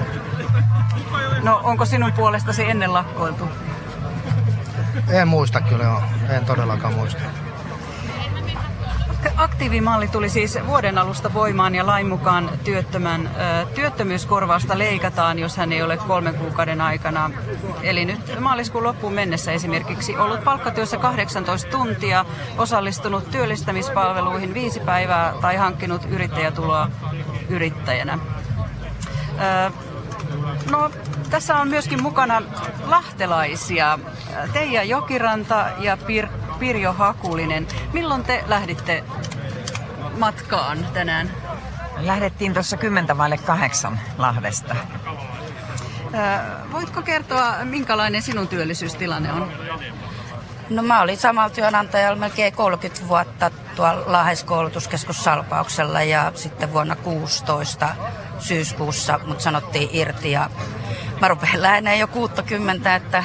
Speaker 9: No onko sinun puolestasi ennen lakkoiltu?
Speaker 10: En muista kyllä, joo. en todellakaan muista.
Speaker 9: Aktiivimalli tuli siis vuoden alusta voimaan ja lain mukaan työttömän ö, työttömyyskorvausta leikataan, jos hän ei ole kolmen kuukauden aikana. Eli nyt maaliskuun loppuun mennessä esimerkiksi ollut palkkatyössä 18 tuntia, osallistunut työllistämispalveluihin viisi päivää tai hankkinut yrittäjätuloa yrittäjänä. Ö, No, tässä on myöskin mukana lahtelaisia. Teija Jokiranta ja Pir- Pirjo Hakulinen. Milloin te lähditte matkaan tänään?
Speaker 12: Lähdettiin tuossa kymmentä vaille kahdeksan Lahdesta.
Speaker 9: voitko kertoa, minkälainen sinun työllisyystilanne on?
Speaker 13: No mä olin samalla työnantajalla melkein 30 vuotta tuolla Lahes koulutuskeskus Salpauksella ja sitten vuonna 16 syyskuussa mut sanottiin irti ja mä rupean lähenee jo 60, että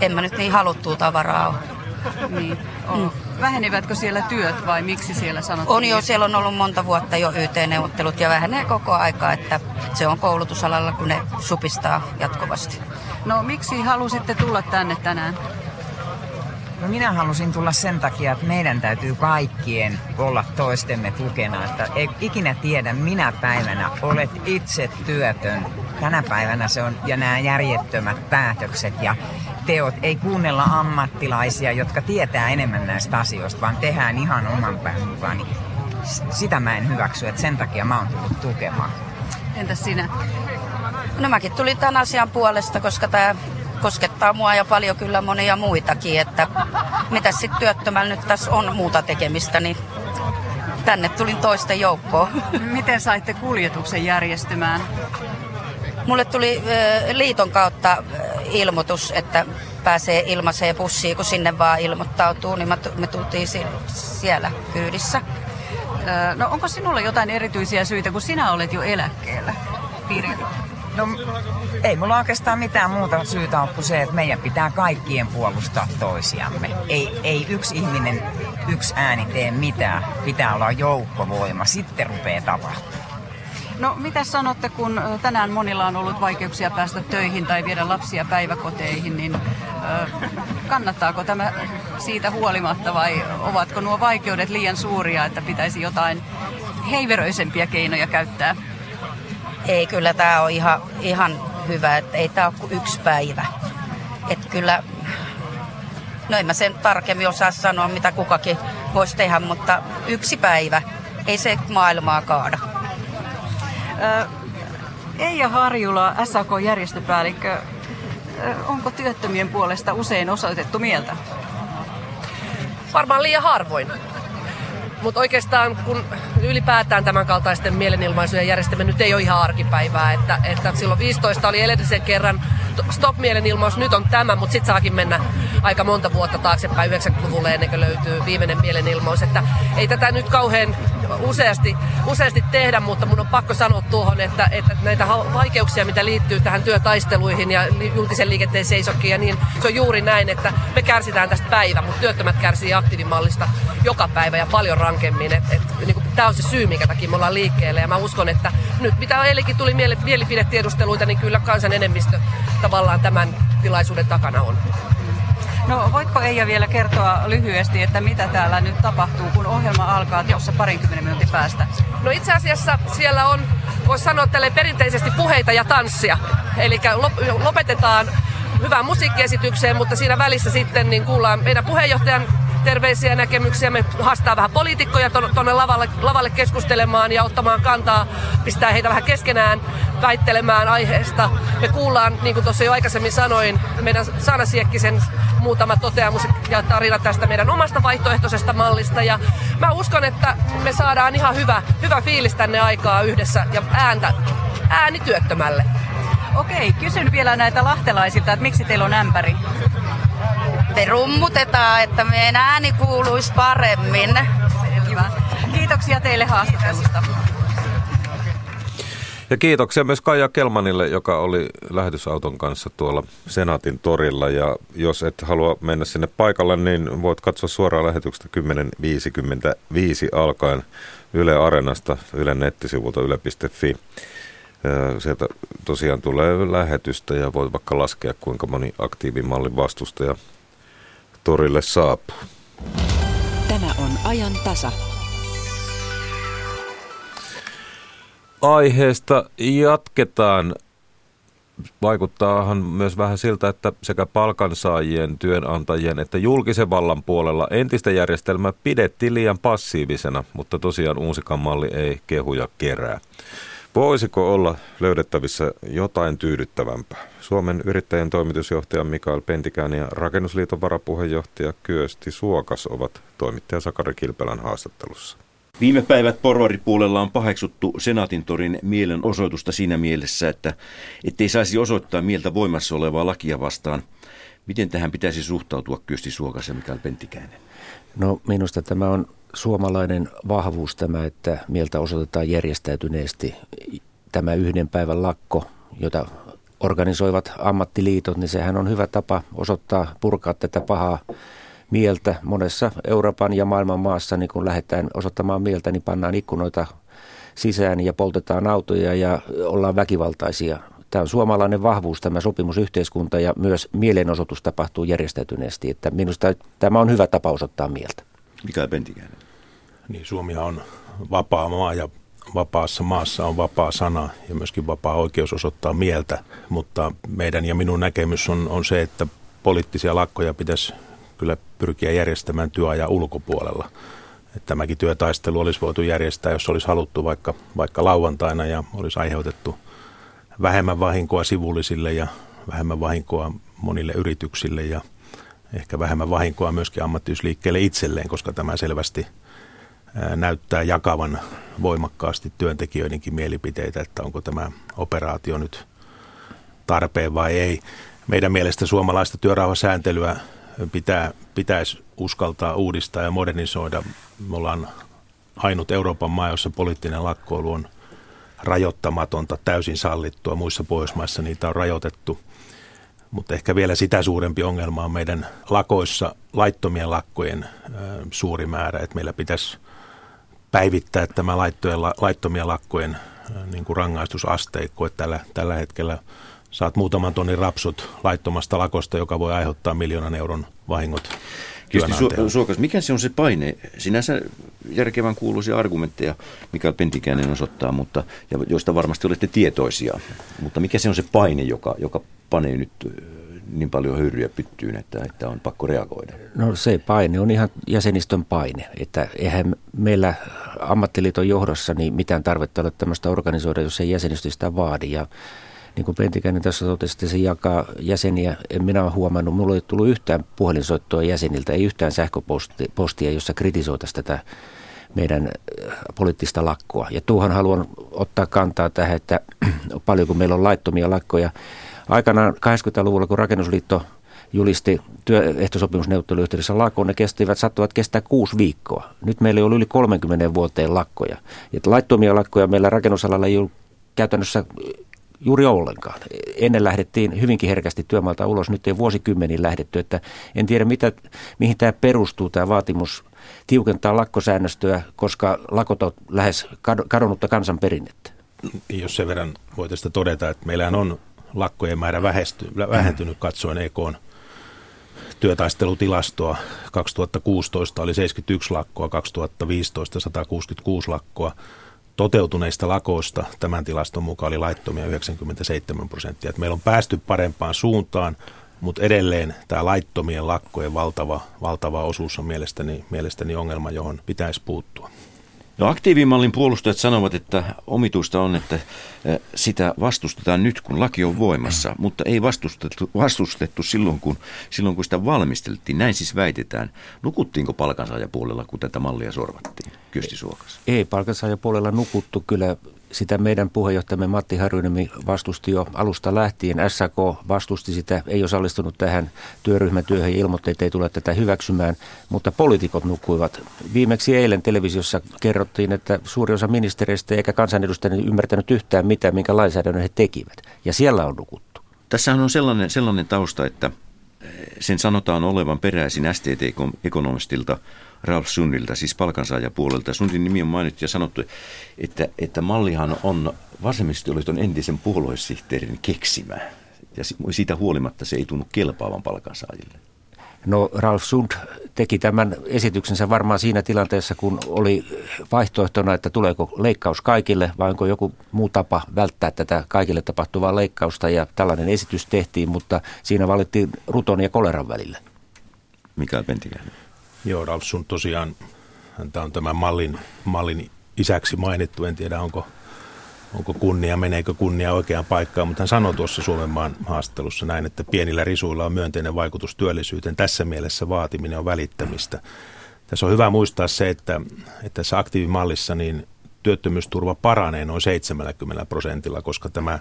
Speaker 13: en mä nyt niin haluttua tavaraa ole.
Speaker 9: Niin, mm. Vähenivätkö siellä työt vai miksi siellä sanottiin?
Speaker 13: On jo, siellä on ollut monta vuotta jo YT-neuvottelut ja vähenee koko aika, että se on koulutusalalla, kun ne supistaa jatkuvasti.
Speaker 9: No miksi halusitte tulla tänne tänään?
Speaker 12: No minä halusin tulla sen takia, että meidän täytyy kaikkien olla toistemme tukena. Että ei ikinä tiedä, minä päivänä olet itse työtön. Tänä päivänä se on, ja nämä järjettömät päätökset ja teot, ei kuunnella ammattilaisia, jotka tietää enemmän näistä asioista, vaan tehdään ihan oman pään mukaan. Sitä mä en hyväksy, että sen takia mä oon tullut tukemaan.
Speaker 9: Entäs sinä?
Speaker 13: No mäkin tulin tämän asian puolesta, koska tämä koskettaa mua ja paljon kyllä monia muitakin, että mitä sitten työttömällä nyt tässä on muuta tekemistä, niin tänne tulin toisten joukkoon.
Speaker 9: Miten saitte kuljetuksen järjestymään?
Speaker 13: Mulle tuli liiton kautta ilmoitus, että pääsee ilmaiseen bussiin, kun sinne vaan ilmoittautuu, niin me tultiin siellä kyydissä.
Speaker 9: No onko sinulla jotain erityisiä syitä, kun sinä olet jo eläkkeellä, Pirjo?
Speaker 12: No ei mulla oikeastaan mitään muuta syytä ole kuin se, että meidän pitää kaikkien puolustaa toisiamme. Ei, ei yksi ihminen, yksi ääni tee mitään. Pitää olla joukkovoima, sitten rupeaa tapahtumaan.
Speaker 9: No mitä sanotte, kun tänään monilla on ollut vaikeuksia päästä töihin tai viedä lapsia päiväkoteihin, niin kannattaako tämä siitä huolimatta vai ovatko nuo vaikeudet liian suuria, että pitäisi jotain heiveröisempiä keinoja käyttää?
Speaker 13: Ei, kyllä tämä on ihan, ihan hyvä, että ei tämä ole kuin yksi päivä. Että kyllä, no en mä sen tarkemmin osaa sanoa, mitä kukakin voisi tehdä, mutta yksi päivä, ei se maailmaa kaada.
Speaker 9: Eija Harjula, SAK-järjestöpäällikkö, onko työttömien puolesta usein osoitettu mieltä?
Speaker 11: Varmaan liian harvoin. Mutta oikeastaan kun ylipäätään tämän kaltaisten mielenilmaisujen järjestäminen nyt ei ole ihan arkipäivää, että, että silloin 15 oli edellisen kerran stop-mielenilmaus, nyt on tämä, mutta sitten saakin mennä aika monta vuotta taaksepäin 90-luvulle ennen kuin löytyy viimeinen mielenilmaus. Että ei tätä nyt kauhean useasti, useasti tehdä, mutta mun on pakko sanoa tuohon, että, että näitä vaikeuksia, mitä liittyy tähän työtaisteluihin ja julkisen liikenteen seisokkiin, niin se on juuri näin, että me kärsitään tästä päivä, mutta työttömät kärsii aktiivimallista joka päivä ja paljon rankemmin. Et, et, niin tämä on se syy, minkä takia me ollaan liikkeelle ja mä uskon, että nyt mitä eilenkin tuli mielipidetiedusteluita, niin kyllä kansan enemmistö tavallaan tämän tilaisuuden takana on.
Speaker 9: No voitko Eija vielä kertoa lyhyesti, että mitä täällä nyt tapahtuu, kun ohjelma alkaa tuossa parinkymmenen minuutin päästä?
Speaker 11: No itse asiassa siellä on, voisi sanoa tälle perinteisesti puheita ja tanssia. Eli lopetetaan hyvään musiikkiesitykseen, mutta siinä välissä sitten niin kuullaan meidän puheenjohtajan terveisiä näkemyksiä. Me haastaa vähän poliitikkoja tuonne lavalle, lavalle keskustelemaan ja ottamaan kantaa, pistää heitä vähän keskenään väittelemään aiheesta. Me kuullaan, niin kuin tuossa jo aikaisemmin sanoin, meidän Saana Siekkisen muutama toteamus ja tarina tästä meidän omasta vaihtoehtoisesta mallista. Ja mä uskon, että me saadaan ihan hyvä, hyvä fiilis tänne aikaa yhdessä ja ääntä ääni työttömälle.
Speaker 9: Okei, kysyn vielä näitä lahtelaisilta, että miksi teillä on ämpäri?
Speaker 13: Me rummutetaan, että meidän ääni kuuluisi paremmin.
Speaker 9: Hyvä. Kiitoksia teille haastattelusta.
Speaker 3: Ja kiitoksia myös Kaija Kelmanille, joka oli lähetysauton kanssa tuolla Senaatin torilla. Ja jos et halua mennä sinne paikalle, niin voit katsoa suoraan lähetyksestä 10.55 alkaen Yle Areenasta, Yle nettisivulta yle.fi. Sieltä tosiaan tulee lähetystä ja voit vaikka laskea, kuinka moni aktiivimallin vastustaja torille saapuu.
Speaker 5: Tämä on ajan tasa.
Speaker 3: Aiheesta jatketaan. Vaikuttaahan myös vähän siltä, että sekä palkansaajien, työnantajien että julkisen vallan puolella entistä järjestelmää pidettiin liian passiivisena, mutta tosiaan uusikan malli ei kehuja kerää. Voisiko olla löydettävissä jotain tyydyttävämpää? Suomen yrittäjän toimitusjohtaja Mikael Pentikään ja Rakennusliiton varapuheenjohtaja Kyösti Suokas ovat toimittaja Sakari Kilpelän haastattelussa.
Speaker 14: Viime päivät porvaripuolella on paheksuttu Senaatintorin mielenosoitusta siinä mielessä, että ettei saisi osoittaa mieltä voimassa olevaa lakia vastaan. Miten tähän pitäisi suhtautua Kyösti Suokas ja Mikael Pentikäinen?
Speaker 15: No minusta tämä on suomalainen vahvuus tämä, että mieltä osoitetaan järjestäytyneesti. Tämä yhden päivän lakko, jota organisoivat ammattiliitot, niin sehän on hyvä tapa osoittaa, purkaa tätä pahaa mieltä. Monessa Euroopan ja maailman maassa, niin kun lähdetään osoittamaan mieltä, niin pannaan ikkunoita sisään ja poltetaan autoja ja ollaan väkivaltaisia. Tämä on suomalainen vahvuus, tämä sopimusyhteiskunta ja myös mielenosoitus tapahtuu järjestäytyneesti. Että minusta tämä on hyvä tapa osoittaa mieltä.
Speaker 14: Mikael Pentikäinen.
Speaker 16: Niin, Suomi on vapaa maa ja vapaassa maassa on vapaa sana ja myöskin vapaa oikeus osoittaa mieltä, mutta meidän ja minun näkemys on, on se, että poliittisia lakkoja pitäisi kyllä pyrkiä järjestämään työajan ulkopuolella. Että tämäkin työtaistelu olisi voitu järjestää, jos olisi haluttu vaikka, vaikka lauantaina ja olisi aiheutettu vähemmän vahinkoa sivullisille ja vähemmän vahinkoa monille yrityksille ja ehkä vähemmän vahinkoa myöskin ammattiyysliikkeelle itselleen, koska tämä selvästi näyttää jakavan voimakkaasti työntekijöidenkin mielipiteitä, että onko tämä operaatio nyt tarpeen vai ei. Meidän mielestä suomalaista työrauhasääntelyä pitää, pitäisi uskaltaa uudistaa ja modernisoida. Me ollaan ainut Euroopan maa, jossa poliittinen lakkoilu on rajoittamatonta, täysin sallittua. Muissa Pohjoismaissa niitä on rajoitettu. Mutta ehkä vielä sitä suurempi ongelma on meidän lakoissa laittomien lakkojen suuri määrä, että meillä pitäisi päivittää tämä laittomien lakkojen niin kuin rangaistusasteikko, että tällä, tällä hetkellä saat muutaman tonnin rapsut laittomasta lakosta, joka voi aiheuttaa miljoonan euron vahingot
Speaker 14: Su- Suokas, mikä se on se paine? Sinänsä järkevän kuuluisia argumentteja, mikä Pentikäinen osoittaa, mutta, ja joista varmasti olette tietoisia. Mutta mikä se on se paine, joka, joka panee nyt niin paljon höyryjä pyttyyn, että, että on pakko reagoida?
Speaker 15: No se paine on ihan jäsenistön paine. Että eihän meillä ammattiliiton johdossa niin mitään tarvetta ole tämmöistä organisoida, jos ei jäsenistö sitä vaadi. Ja niin kuin Pentikäinen tässä totesi, että se jakaa jäseniä. En minä ole huomannut, minulla ei tullut yhtään puhelinsoittoa jäseniltä, ei yhtään sähköpostia, jossa kritisoitaisiin tätä meidän äh, poliittista lakkoa. Ja tuohon haluan ottaa kantaa tähän, että paljonko meillä on laittomia lakkoja. Aikanaan 80-luvulla, kun rakennusliitto julisti työehtosopimusneuvotteluyhteydessä lakon, ne kestivät, sattuvat kestää kuusi viikkoa. Nyt meillä ei ollut yli 30 vuoteen lakkoja. Ja laittomia lakkoja meillä rakennusalalla ei ollut käytännössä juuri ollenkaan. Ennen lähdettiin hyvinkin herkästi työmaalta ulos, nyt ei vuosikymmeniin lähdetty, että en tiedä mitä, mihin tämä perustuu, tämä vaatimus tiukentaa lakkosäännöstöä, koska lakot on lähes kadonnutta kansanperinnettä.
Speaker 16: Jos sen verran voitaisiin todeta, että meillähän on lakkojen määrä vähesty, vähentynyt katsoen EKn työtaistelutilastoa. 2016 oli 71 lakkoa, 2015 166 lakkoa toteutuneista lakoista tämän tilaston mukaan oli laittomia 97 prosenttia. Meillä on päästy parempaan suuntaan, mutta edelleen tämä laittomien lakkojen valtava, valtava osuus on mielestäni, mielestäni ongelma, johon pitäisi puuttua.
Speaker 14: No aktiivimallin puolustajat sanovat, että omituista on, että sitä vastustetaan nyt, kun laki on voimassa, mutta ei vastustettu, vastustettu silloin, kun, silloin, kun sitä valmisteltiin. Näin siis väitetään. Nukuttiinko palkansaajapuolella, kun tätä mallia sorvattiin? Kysti Suokas.
Speaker 15: Ei palkansaajapuolella nukuttu. Kyllä sitä meidän puheenjohtajamme Matti Harjuniemi vastusti jo alusta lähtien. SAK vastusti sitä, ei osallistunut tähän työryhmätyöhön ja ilmoitti, että ei tule tätä hyväksymään, mutta poliitikot nukkuivat. Viimeksi eilen televisiossa kerrottiin, että suuri osa ministereistä eikä kansanedustajia ymmärtänyt yhtään mitään, minkä lainsäädännön he tekivät. Ja siellä on nukuttu.
Speaker 14: Tässähän on sellainen, sellainen tausta, että sen sanotaan olevan peräisin STT-ekonomistilta Ralf Sundilta, siis palkansaajapuolelta. Sundin nimi on mainittu ja sanottu, että, että mallihan on vasemmistoliiton entisen puoluesihteerin keksimä. Ja siitä huolimatta se ei tunnu kelpaavan palkansaajille.
Speaker 15: No Ralf Sund teki tämän esityksensä varmaan siinä tilanteessa, kun oli vaihtoehtona, että tuleeko leikkaus kaikille vai onko joku muu tapa välttää tätä kaikille tapahtuvaa leikkausta ja tällainen esitys tehtiin, mutta siinä valittiin ruton ja koleran välillä.
Speaker 14: Mikael Pentikäinen.
Speaker 16: Joo, Ralf Sund tosiaan, häntä on tämän mallin, mallin isäksi mainittu, en tiedä onko, onko kunnia, meneekö kunnia oikeaan paikkaan, mutta hän sanoi tuossa Suomen maan haastattelussa näin, että pienillä risuilla on myönteinen vaikutus työllisyyteen. Tässä mielessä vaatiminen on välittämistä. Tässä on hyvä muistaa se, että, että tässä aktiivimallissa niin työttömyysturva paranee noin 70 prosentilla, koska tämä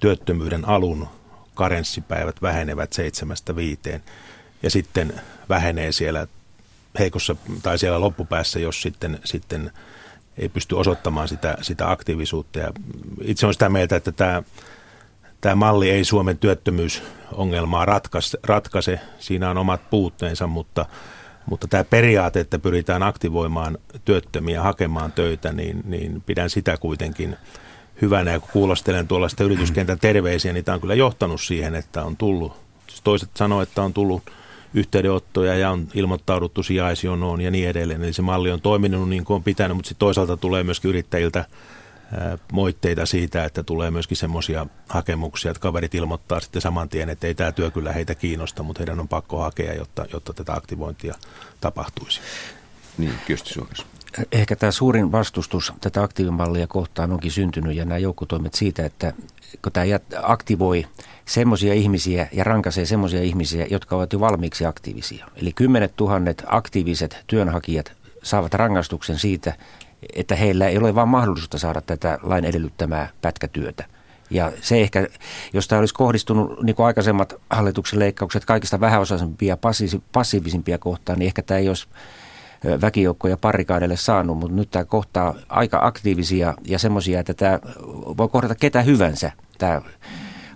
Speaker 16: työttömyyden alun karenssipäivät vähenevät seitsemästä viiteen ja sitten vähenee siellä heikossa tai siellä loppupäässä, jos sitten, sitten ei pysty osoittamaan sitä, sitä aktiivisuutta. Ja itse olen sitä mieltä, että tämä, tämä malli ei Suomen työttömyysongelmaa ratkaise, ratkaise. Siinä on omat puutteensa, mutta, mutta tämä periaate, että pyritään aktivoimaan työttömiä hakemaan töitä, niin, niin pidän sitä kuitenkin hyvänä. Ja kun kuulostelen tuollaista yrityskentän terveisiä, niin tämä on kyllä johtanut siihen, että on tullut, toiset sanoo, että on tullut – yhteydenottoja ja on ilmoittauduttu sijaisjonoon ja niin edelleen. Eli se malli on toiminut niin kuin on pitänyt, mutta sitten toisaalta tulee myöskin yrittäjiltä moitteita siitä, että tulee myöskin semmoisia hakemuksia, että kaverit ilmoittaa sitten saman tien, että ei tämä työ kyllä heitä kiinnosta, mutta heidän on pakko hakea, jotta, jotta tätä aktivointia tapahtuisi.
Speaker 14: Niin, Kyösti Suomessa.
Speaker 15: Ehkä tämä suurin vastustus tätä aktiivimallia kohtaan onkin syntynyt ja nämä joukkotoimet siitä, että kun tämä aktivoi semmoisia ihmisiä ja rankaisee semmoisia ihmisiä, jotka ovat jo valmiiksi aktiivisia. Eli kymmenet tuhannet aktiiviset työnhakijat saavat rangaistuksen siitä, että heillä ei ole vain mahdollisuutta saada tätä lain edellyttämää pätkätyötä. Ja se ehkä, jos tämä olisi kohdistunut niin kuin aikaisemmat hallituksen leikkaukset kaikista vähäosaisempia ja passiivisimpia kohtaan, niin ehkä tämä ei olisi väkijoukkoja parikaadeille saanut, mutta nyt tämä kohtaa aika aktiivisia ja semmoisia, että tämä voi kohdata ketä hyvänsä, tämä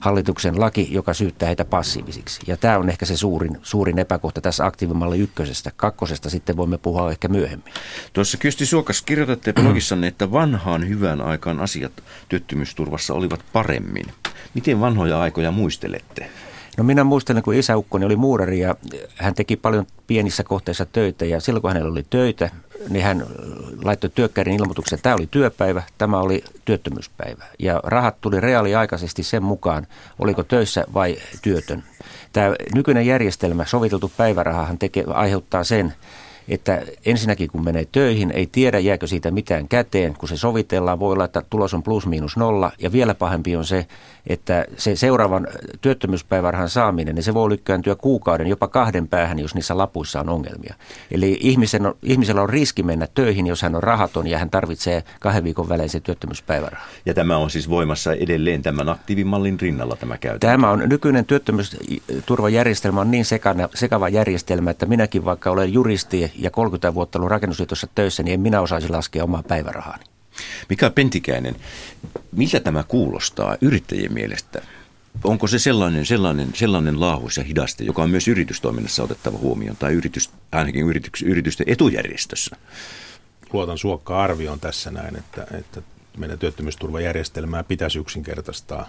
Speaker 15: hallituksen laki, joka syyttää heitä passiivisiksi. Ja tämä on ehkä se suurin, suurin epäkohta tässä aktiivimalli ykkösestä. Kakkosesta sitten voimme puhua ehkä myöhemmin.
Speaker 14: Tuossa Kysti Suokas kirjoitatte blogissanne, että vanhaan hyvään aikaan asiat työttömyysturvassa olivat paremmin. Miten vanhoja aikoja muistelette?
Speaker 15: No minä muistelen, kun isäukkoni oli muurari ja hän teki paljon pienissä kohteissa töitä ja silloin kun hänellä oli töitä, niin hän laittoi työkkärin ilmoituksen, että tämä oli työpäivä, tämä oli työttömyyspäivä. Ja rahat tuli reaaliaikaisesti sen mukaan, oliko töissä vai työtön. Tämä nykyinen järjestelmä, soviteltu päivärahahan tekee, aiheuttaa sen, että ensinnäkin kun menee töihin, ei tiedä jääkö siitä mitään käteen. Kun se sovitellaan, voi olla, että tulos on plus miinus nolla. Ja vielä pahempi on se, että se seuraavan työttömyyspäivärahan saaminen, niin se voi lykkääntyä kuukauden, jopa kahden päähän, jos niissä lapuissa on ongelmia. Eli ihmisen on, ihmisellä on riski mennä töihin, jos hän on rahaton ja hän tarvitsee kahden viikon välein se työttömyyspäiväraha.
Speaker 14: Ja tämä on siis voimassa edelleen tämän aktiivimallin rinnalla tämä käytäntö?
Speaker 15: Tämä on nykyinen työttömyysturvajärjestelmä on niin sekana, sekava järjestelmä, että minäkin vaikka olen juristi ja 30 vuotta ollut rakennusliitossa töissä, niin en minä osaisi laskea omaa päivärahaani.
Speaker 14: Mika Pentikäinen, miltä tämä kuulostaa yrittäjien mielestä? Onko se sellainen, sellainen, sellainen laahus ja hidaste, joka on myös yritystoiminnassa otettava huomioon, tai yritys, ainakin yritys, yritysten etujärjestössä?
Speaker 16: Luotan suokka arvioon tässä näin, että, että meidän työttömyysturvajärjestelmää pitäisi yksinkertaistaa,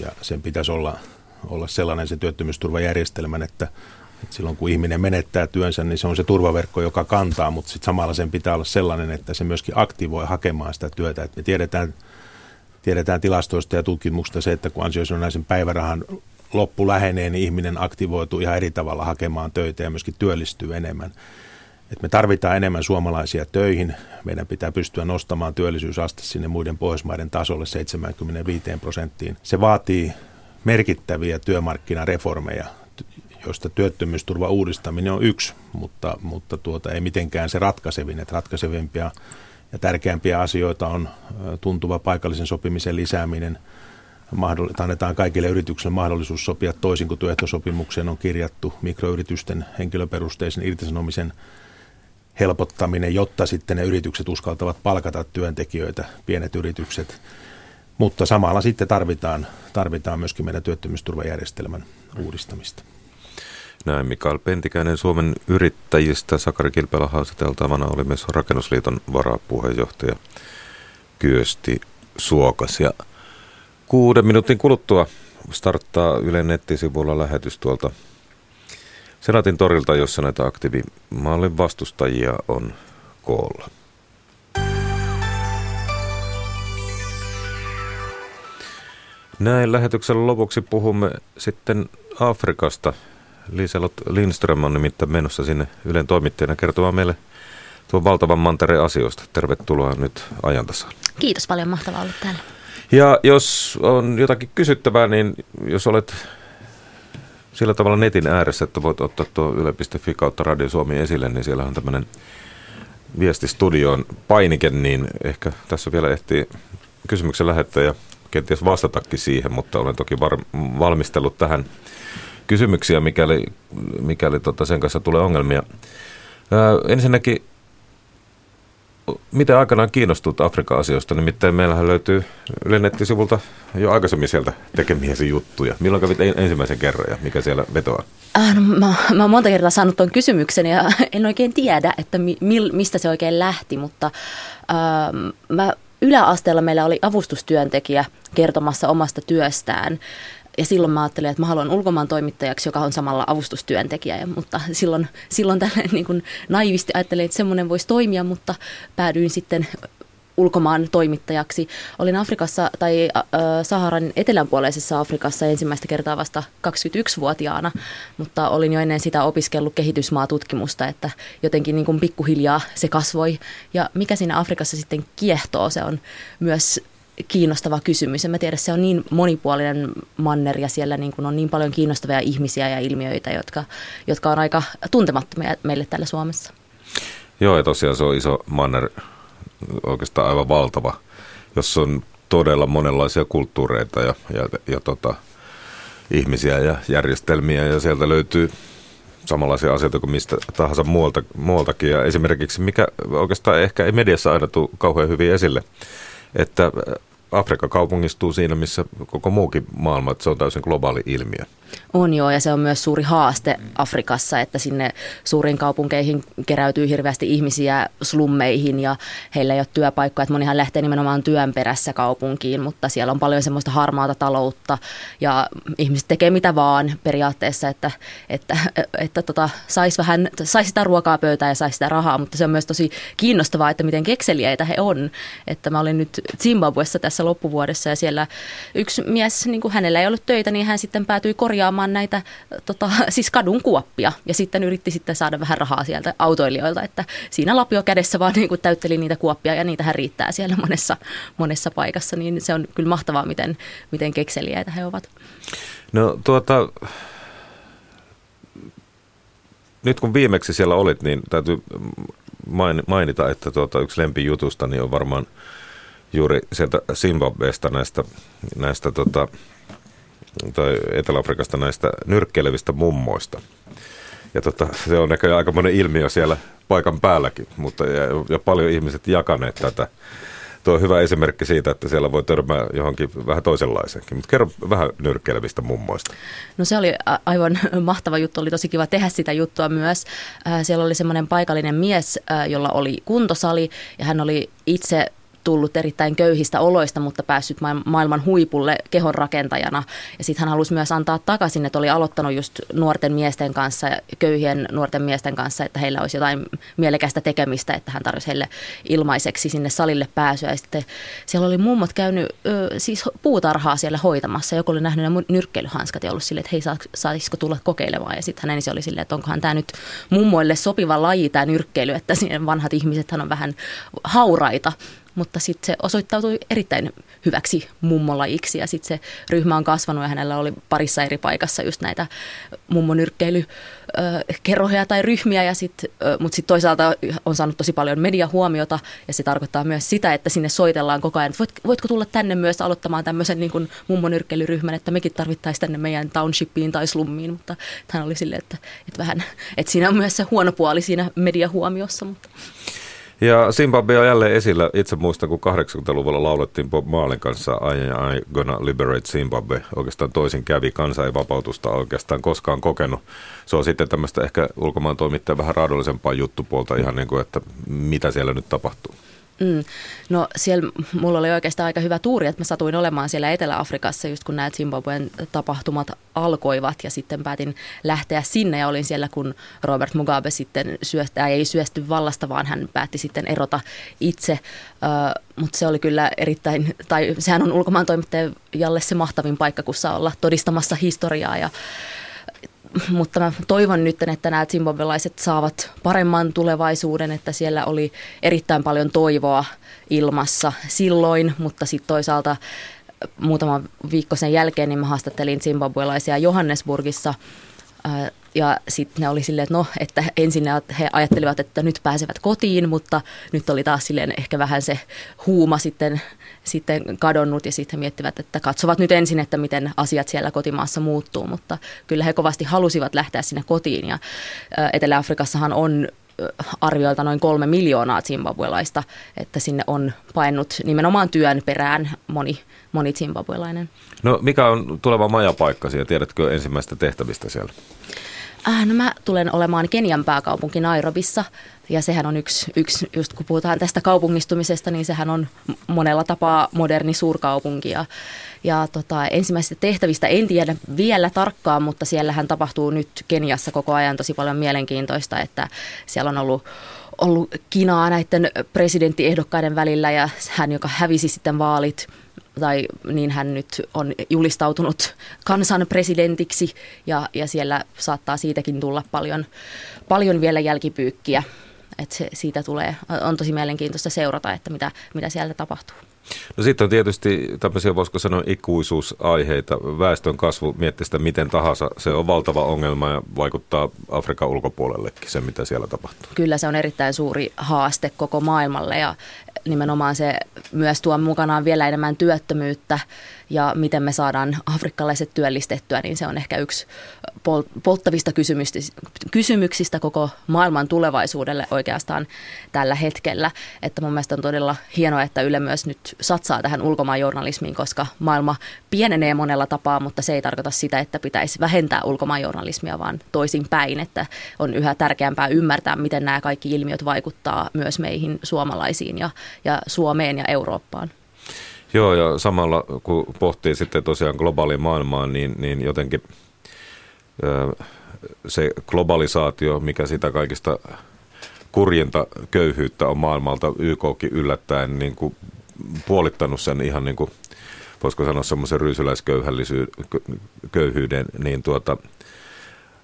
Speaker 16: ja sen pitäisi olla, olla sellainen se työttömyysturvajärjestelmän, että et silloin kun ihminen menettää työnsä, niin se on se turvaverkko, joka kantaa, mutta sitten samalla sen pitää olla sellainen, että se myöskin aktivoi hakemaan sitä työtä. Et me tiedetään, tiedetään tilastoista ja tutkimuksista se, että kun ansiosidonnaisen päivärahan loppu lähenee, niin ihminen aktivoituu ihan eri tavalla hakemaan töitä ja myöskin työllistyy enemmän. Et me tarvitaan enemmän suomalaisia töihin. Meidän pitää pystyä nostamaan työllisyysaste sinne muiden Pohjoismaiden tasolle 75 prosenttiin. Se vaatii merkittäviä työmarkkinareformeja joista työttömyysturva uudistaminen on yksi, mutta, mutta tuota, ei mitenkään se ratkaisevin. Että ratkaisevimpia ja tärkeämpiä asioita on tuntuva paikallisen sopimisen lisääminen. Annetaan kaikille yrityksille mahdollisuus sopia toisin kuin työehtosopimukseen on kirjattu mikroyritysten henkilöperusteisen irtisanomisen helpottaminen, jotta sitten ne yritykset uskaltavat palkata työntekijöitä, pienet yritykset. Mutta samalla sitten tarvitaan, tarvitaan myöskin meidän työttömyysturvajärjestelmän uudistamista.
Speaker 3: Näin Mikael Pentikäinen Suomen yrittäjistä. Sakari Kilpelä haastateltavana oli myös Rakennusliiton varapuheenjohtaja Kyösti Suokas. Ja kuuden minuutin kuluttua starttaa Yle nettisivuilla lähetys tuolta Senaatin torilta, jossa näitä aktiivimallin vastustajia on koolla. Näin lähetyksen lopuksi puhumme sitten Afrikasta. Liselot Lindström on nimittäin menossa sinne Ylen toimittajana kertomaan meille tuon valtavan mantereen asioista. Tervetuloa nyt ajantasaan.
Speaker 17: Kiitos paljon, mahtavaa olla täällä.
Speaker 3: Ja jos on jotakin kysyttävää, niin jos olet sillä tavalla netin ääressä, että voit ottaa tuo yle.fi kautta Radio Suomi esille, niin siellä on tämmöinen viestistudioon painike, niin ehkä tässä vielä ehtii kysymyksen lähettää ja kenties vastatakin siihen, mutta olen toki var- valmistellut tähän kysymyksiä, mikäli, mikäli tota sen kanssa tulee ongelmia. Ää, ensinnäkin, miten aikanaan kiinnostut Afrikan asioista? Nimittäin meillähän löytyy Yle nettisivulta jo aikaisemmin sieltä tekemiäsi juttuja. Milloin kävit ensimmäisen kerran ja mikä siellä vetoaa?
Speaker 17: Äh, no, mä, mä oon monta kertaa saanut tuon kysymyksen ja en oikein tiedä, että mi, mistä se oikein lähti, mutta äh, mä yläasteella meillä oli avustustyöntekijä kertomassa omasta työstään ja silloin mä ajattelin, että mä haluan ulkomaan toimittajaksi, joka on samalla avustustyöntekijä. Mutta silloin, silloin tällainen niin kuin naivisti ajattelin, että semmoinen voisi toimia, mutta päädyin sitten ulkomaan toimittajaksi. Olin Afrikassa tai äh, Saharan etelänpuoleisessa Afrikassa ensimmäistä kertaa vasta 21-vuotiaana, mutta olin jo ennen sitä opiskellut kehitysmaatutkimusta, että jotenkin niin kuin pikkuhiljaa se kasvoi. Ja mikä siinä Afrikassa sitten kiehtoo, se on myös kiinnostava kysymys. En mä tiedä, se on niin monipuolinen manner ja siellä niin kuin on niin paljon kiinnostavia ihmisiä ja ilmiöitä, jotka, jotka on aika tuntemattomia meille täällä Suomessa.
Speaker 3: Joo, ja tosiaan se on iso manner, oikeastaan aivan valtava, jossa on todella monenlaisia kulttuureita ja, ja, ja tota, ihmisiä ja järjestelmiä, ja sieltä löytyy samanlaisia asioita kuin mistä tahansa muualta, muualtakin. Ja esimerkiksi mikä oikeastaan ehkä ei mediassa aina tule kauhean hyvin esille, että Afrikka kaupungistuu siinä, missä koko muukin maailma, että se on täysin globaali ilmiö.
Speaker 17: On joo, ja se on myös suuri haaste Afrikassa, että sinne suuriin kaupunkeihin keräytyy hirveästi ihmisiä slummeihin ja heillä ei ole työpaikkoja. Että monihan lähtee nimenomaan työn perässä kaupunkiin, mutta siellä on paljon semmoista harmaata taloutta ja ihmiset tekee mitä vaan periaatteessa, että, että, että tota, saisi vähän, saisi sitä ruokaa pöytään ja saisi sitä rahaa, mutta se on myös tosi kiinnostavaa, että miten kekseliäitä he on. Että mä olin nyt Zimbabwessa tässä loppuvuodessa ja siellä yksi mies, niin kuin hänellä ei ollut töitä, niin hän sitten päätyi korjaamaan näitä tota, siis kadun kuoppia ja sitten yritti sitten saada vähän rahaa sieltä autoilijoilta, että siinä lapio kädessä vaan niin kuin täytteli niitä kuoppia ja niitähän riittää siellä monessa, monessa paikassa, niin se on kyllä mahtavaa, miten, miten kekseliäitä he ovat.
Speaker 3: No tuota, nyt kun viimeksi siellä olit, niin täytyy mainita, että tuota, yksi lempijutusta niin on varmaan juuri sieltä Zimbabwesta näistä, näistä tota, tai Etelä-Afrikasta näistä nyrkkeilevistä mummoista. Ja tota, se on näköjään aika monen ilmiö siellä paikan päälläkin, mutta ja, ja paljon ihmiset jakaneet tätä. Tuo on hyvä esimerkki siitä, että siellä voi törmää johonkin vähän toisenlaiseenkin. Mutta kerro vähän nyrkkeilevistä mummoista.
Speaker 17: No se oli aivan mahtava juttu, oli tosi kiva tehdä sitä juttua myös. Siellä oli semmoinen paikallinen mies, jolla oli kuntosali ja hän oli itse tullut erittäin köyhistä oloista, mutta päässyt maailman huipulle kehon rakentajana. Ja sitten hän halusi myös antaa takaisin, että oli aloittanut just nuorten miesten kanssa, köyhien nuorten miesten kanssa, että heillä olisi jotain mielekästä tekemistä, että hän tarjosi heille ilmaiseksi sinne salille pääsyä. Ja sitten siellä oli mummot käynyt ö, siis puutarhaa siellä hoitamassa. Joku oli nähnyt nämä nyrkkeilyhanskat ja ollut silleen, että hei, saisiko tulla kokeilemaan. Ja sitten hän ensin oli silleen, että onkohan tämä nyt mummoille sopiva laji, tämä nyrkkeily, että vanhat ihmiset on vähän hauraita mutta sitten se osoittautui erittäin hyväksi mummolajiksi ja sitten se ryhmä on kasvanut ja hänellä oli parissa eri paikassa just näitä mummonyrkkeilykerroja tai ryhmiä, ja sit, mutta sitten toisaalta on saanut tosi paljon mediahuomiota ja se tarkoittaa myös sitä, että sinne soitellaan koko ajan, voit, voitko tulla tänne myös aloittamaan tämmöisen niin kuin mummonyrkkeilyryhmän, että mekin tarvittaisiin tänne meidän townshipiin tai slummiin, mutta hän oli silleen, että, että vähän, että siinä on myös se huono puoli siinä mediahuomiossa. Mutta.
Speaker 3: Ja Zimbabwe on jälleen esillä. Itse muistan, kun 80-luvulla laulettiin Bob Marlin kanssa I, I gonna liberate Zimbabwe. Oikeastaan toisin kävi. Kansa ei vapautusta oikeastaan koskaan kokenut. Se on sitten tämmöistä ehkä ulkomaan toimittajan vähän raadollisempaa juttupuolta ihan niin kuin, että mitä siellä nyt tapahtuu.
Speaker 17: Mm. No siellä mulla oli oikeastaan aika hyvä tuuri, että mä satuin olemaan siellä Etelä-Afrikassa just kun nämä Zimbabwen tapahtumat alkoivat ja sitten päätin lähteä sinne ja olin siellä, kun Robert Mugabe sitten syöstä, ei syösty vallasta, vaan hän päätti sitten erota itse, uh, mutta se oli kyllä erittäin, tai sehän on ulkomaan toimittajalle se mahtavin paikka, kun saa olla todistamassa historiaa ja mutta mä toivon nyt, että nämä zimbabwelaiset saavat paremman tulevaisuuden, että siellä oli erittäin paljon toivoa ilmassa silloin, mutta sitten toisaalta muutama viikko sen jälkeen niin mä haastattelin zimbabwelaisia Johannesburgissa ja sitten ne oli silleen, että no, että ensin he ajattelivat, että nyt pääsevät kotiin, mutta nyt oli taas silleen ehkä vähän se huuma sitten, sitten kadonnut ja sitten he miettivät, että katsovat nyt ensin, että miten asiat siellä kotimaassa muuttuu, mutta kyllä he kovasti halusivat lähteä sinne kotiin ja Etelä-Afrikassahan on arvioilta noin kolme miljoonaa zimbabwelaista, että sinne on painut nimenomaan työn perään moni, moni zimbabwelainen.
Speaker 3: No mikä on tuleva majapaikkasi ja tiedätkö ensimmäistä tehtävistä siellä?
Speaker 17: Äh, no mä tulen olemaan Kenian pääkaupunki Nairobissa ja sehän on yksi, yksi, just kun puhutaan tästä kaupungistumisesta, niin sehän on monella tapaa moderni suurkaupunki. Ja, ja tota, ensimmäisistä tehtävistä en tiedä vielä tarkkaan, mutta siellähän tapahtuu nyt Keniassa koko ajan tosi paljon mielenkiintoista, että siellä on ollut ollut kinaa näiden presidenttiehdokkaiden välillä ja hän, joka hävisi sitten vaalit, tai niin hän nyt on julistautunut kansan presidentiksi ja, ja siellä saattaa siitäkin tulla paljon, paljon vielä jälkipyykkiä. Että se, siitä tulee, on tosi mielenkiintoista seurata, että mitä, mitä siellä tapahtuu.
Speaker 3: No sitten on tietysti tämmöisiä, voisiko sanoa, ikuisuusaiheita. Väestön kasvu, miettii sitä miten tahansa, se on valtava ongelma ja vaikuttaa Afrikan ulkopuolellekin se, mitä siellä tapahtuu.
Speaker 17: Kyllä se on erittäin suuri haaste koko maailmalle ja nimenomaan se myös tuo mukanaan vielä enemmän työttömyyttä ja miten me saadaan afrikkalaiset työllistettyä, niin se on ehkä yksi polttavista kysymyksistä koko maailman tulevaisuudelle oikeastaan tällä hetkellä. Että mun mielestä on todella hienoa, että Yle myös nyt satsaa tähän ulkomaanjournalismiin, koska maailma pienenee monella tapaa, mutta se ei tarkoita sitä, että pitäisi vähentää ulkomaanjournalismia, vaan toisin päin, että on yhä tärkeämpää ymmärtää, miten nämä kaikki ilmiöt vaikuttaa myös meihin suomalaisiin ja, ja Suomeen ja Eurooppaan.
Speaker 3: Joo, ja samalla kun pohtii sitten tosiaan globaalia maailmaa, niin, niin jotenkin se globalisaatio, mikä sitä kaikista kurjinta köyhyyttä on maailmalta YKkin yllättäen niin kuin puolittanut sen ihan niin kuin, voisiko sanoa semmoisen ryysyläisköyhyyden, niin tuota,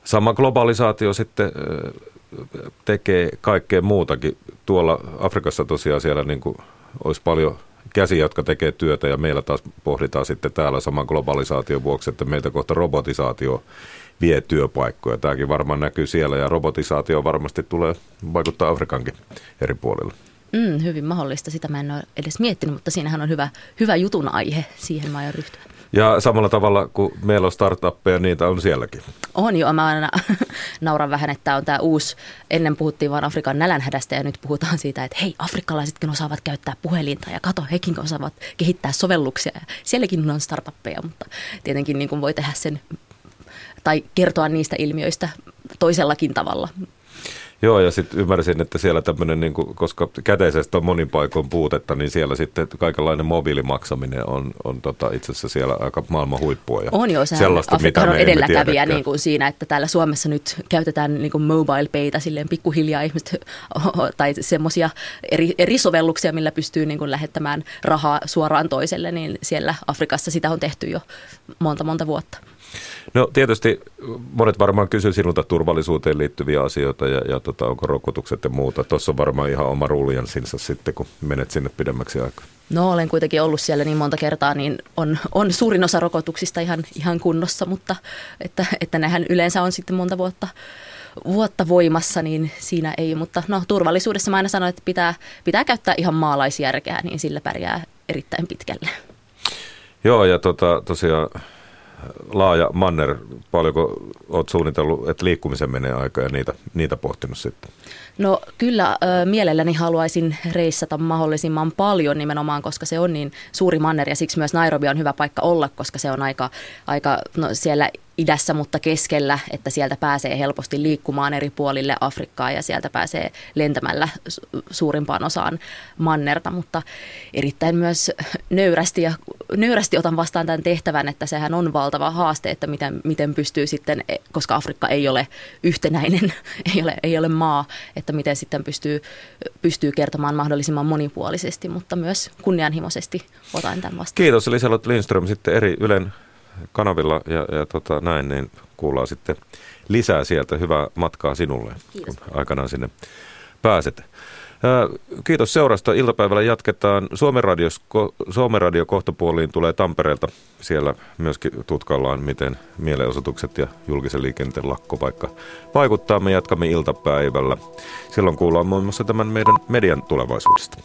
Speaker 3: sama globalisaatio sitten tekee kaikkea muutakin. Tuolla Afrikassa tosiaan siellä niin kuin olisi paljon – käsiä, jotka tekee työtä ja meillä taas pohditaan sitten täällä saman globalisaation vuoksi, että meiltä kohta robotisaatio vie työpaikkoja. Tämäkin varmaan näkyy siellä ja robotisaatio varmasti tulee vaikuttaa Afrikankin eri puolilla.
Speaker 17: Mm, hyvin mahdollista. Sitä mä en ole edes miettinyt, mutta siinähän on hyvä, hyvä jutun aihe. Siihen mä aion ryhtyä.
Speaker 3: Ja samalla tavalla kuin meillä on startuppeja, niitä on sielläkin.
Speaker 17: On jo, mä aina nauran vähän, että on tämä uusi, ennen puhuttiin vain Afrikan nälänhädästä ja nyt puhutaan siitä, että hei, afrikkalaisetkin osaavat käyttää puhelinta ja kato, hekin osaavat kehittää sovelluksia. Ja sielläkin on startuppeja, mutta tietenkin niin kuin voi tehdä sen tai kertoa niistä ilmiöistä toisellakin tavalla.
Speaker 3: Joo, ja sitten ymmärsin, että siellä tämmöinen, niin kuin, koska käteisestä on monin paikoin puutetta, niin siellä sitten kaikenlainen mobiilimaksaminen on, on tota, itse asiassa siellä aika maailman huippua. Ja
Speaker 17: on jo, sellaista, Afrikka on edelläkävijä niin kuin siinä, että täällä Suomessa nyt käytetään niin kuin mobile payta silleen pikkuhiljaa ihmiset, tai semmoisia eri, eri sovelluksia, millä pystyy niin kuin lähettämään rahaa suoraan toiselle, niin siellä Afrikassa sitä on tehty jo monta monta vuotta.
Speaker 3: No tietysti monet varmaan kysyy sinulta turvallisuuteen liittyviä asioita ja, ja tota, onko rokotukset ja muuta. Tuossa on varmaan ihan oma ruljansinsa sitten, kun menet sinne pidemmäksi aikaa.
Speaker 17: No olen kuitenkin ollut siellä niin monta kertaa, niin on, on suurin osa rokotuksista ihan, ihan kunnossa, mutta että, että nehän yleensä on sitten monta vuotta, vuotta voimassa, niin siinä ei. Mutta no turvallisuudessa mä aina sanon, että pitää, pitää käyttää ihan maalaisjärkeä, niin sillä pärjää erittäin pitkälle.
Speaker 3: Joo, ja tota, tosiaan laaja manner, paljonko olet suunnitellut, että liikkumisen menee aika ja niitä, niitä pohtinut sitten?
Speaker 17: No kyllä mielelläni haluaisin reissata mahdollisimman paljon nimenomaan, koska se on niin suuri manner ja siksi myös Nairobi on hyvä paikka olla, koska se on aika, aika no siellä idässä, mutta keskellä, että sieltä pääsee helposti liikkumaan eri puolille Afrikkaa ja sieltä pääsee lentämällä suurimpaan osaan mannerta, mutta erittäin myös nöyrästi, ja, nöyrästi otan vastaan tämän tehtävän, että sehän on valtava haaste, että miten, miten pystyy sitten, koska Afrikka ei ole yhtenäinen, ei ole, ei ole maa, että miten sitten pystyy, pystyy kertomaan mahdollisimman monipuolisesti, mutta myös kunnianhimoisesti otan tämän vastaan.
Speaker 3: Kiitos Liselot Lindström sitten eri Ylen kanavilla ja, ja tota, näin, niin kuullaan sitten lisää sieltä. Hyvää matkaa sinulle, Kiitos. kun aikanaan sinne pääset. Kiitos seurasta. Iltapäivällä jatketaan. Suomen, radios, Suomen radio kohtapuoliin tulee Tampereelta. Siellä myöskin tutkaillaan, miten mielenosoitukset ja julkisen liikenteen lakko vaikka vaikuttaa. Me jatkamme iltapäivällä. Silloin kuullaan muun muassa tämän meidän median tulevaisuudesta.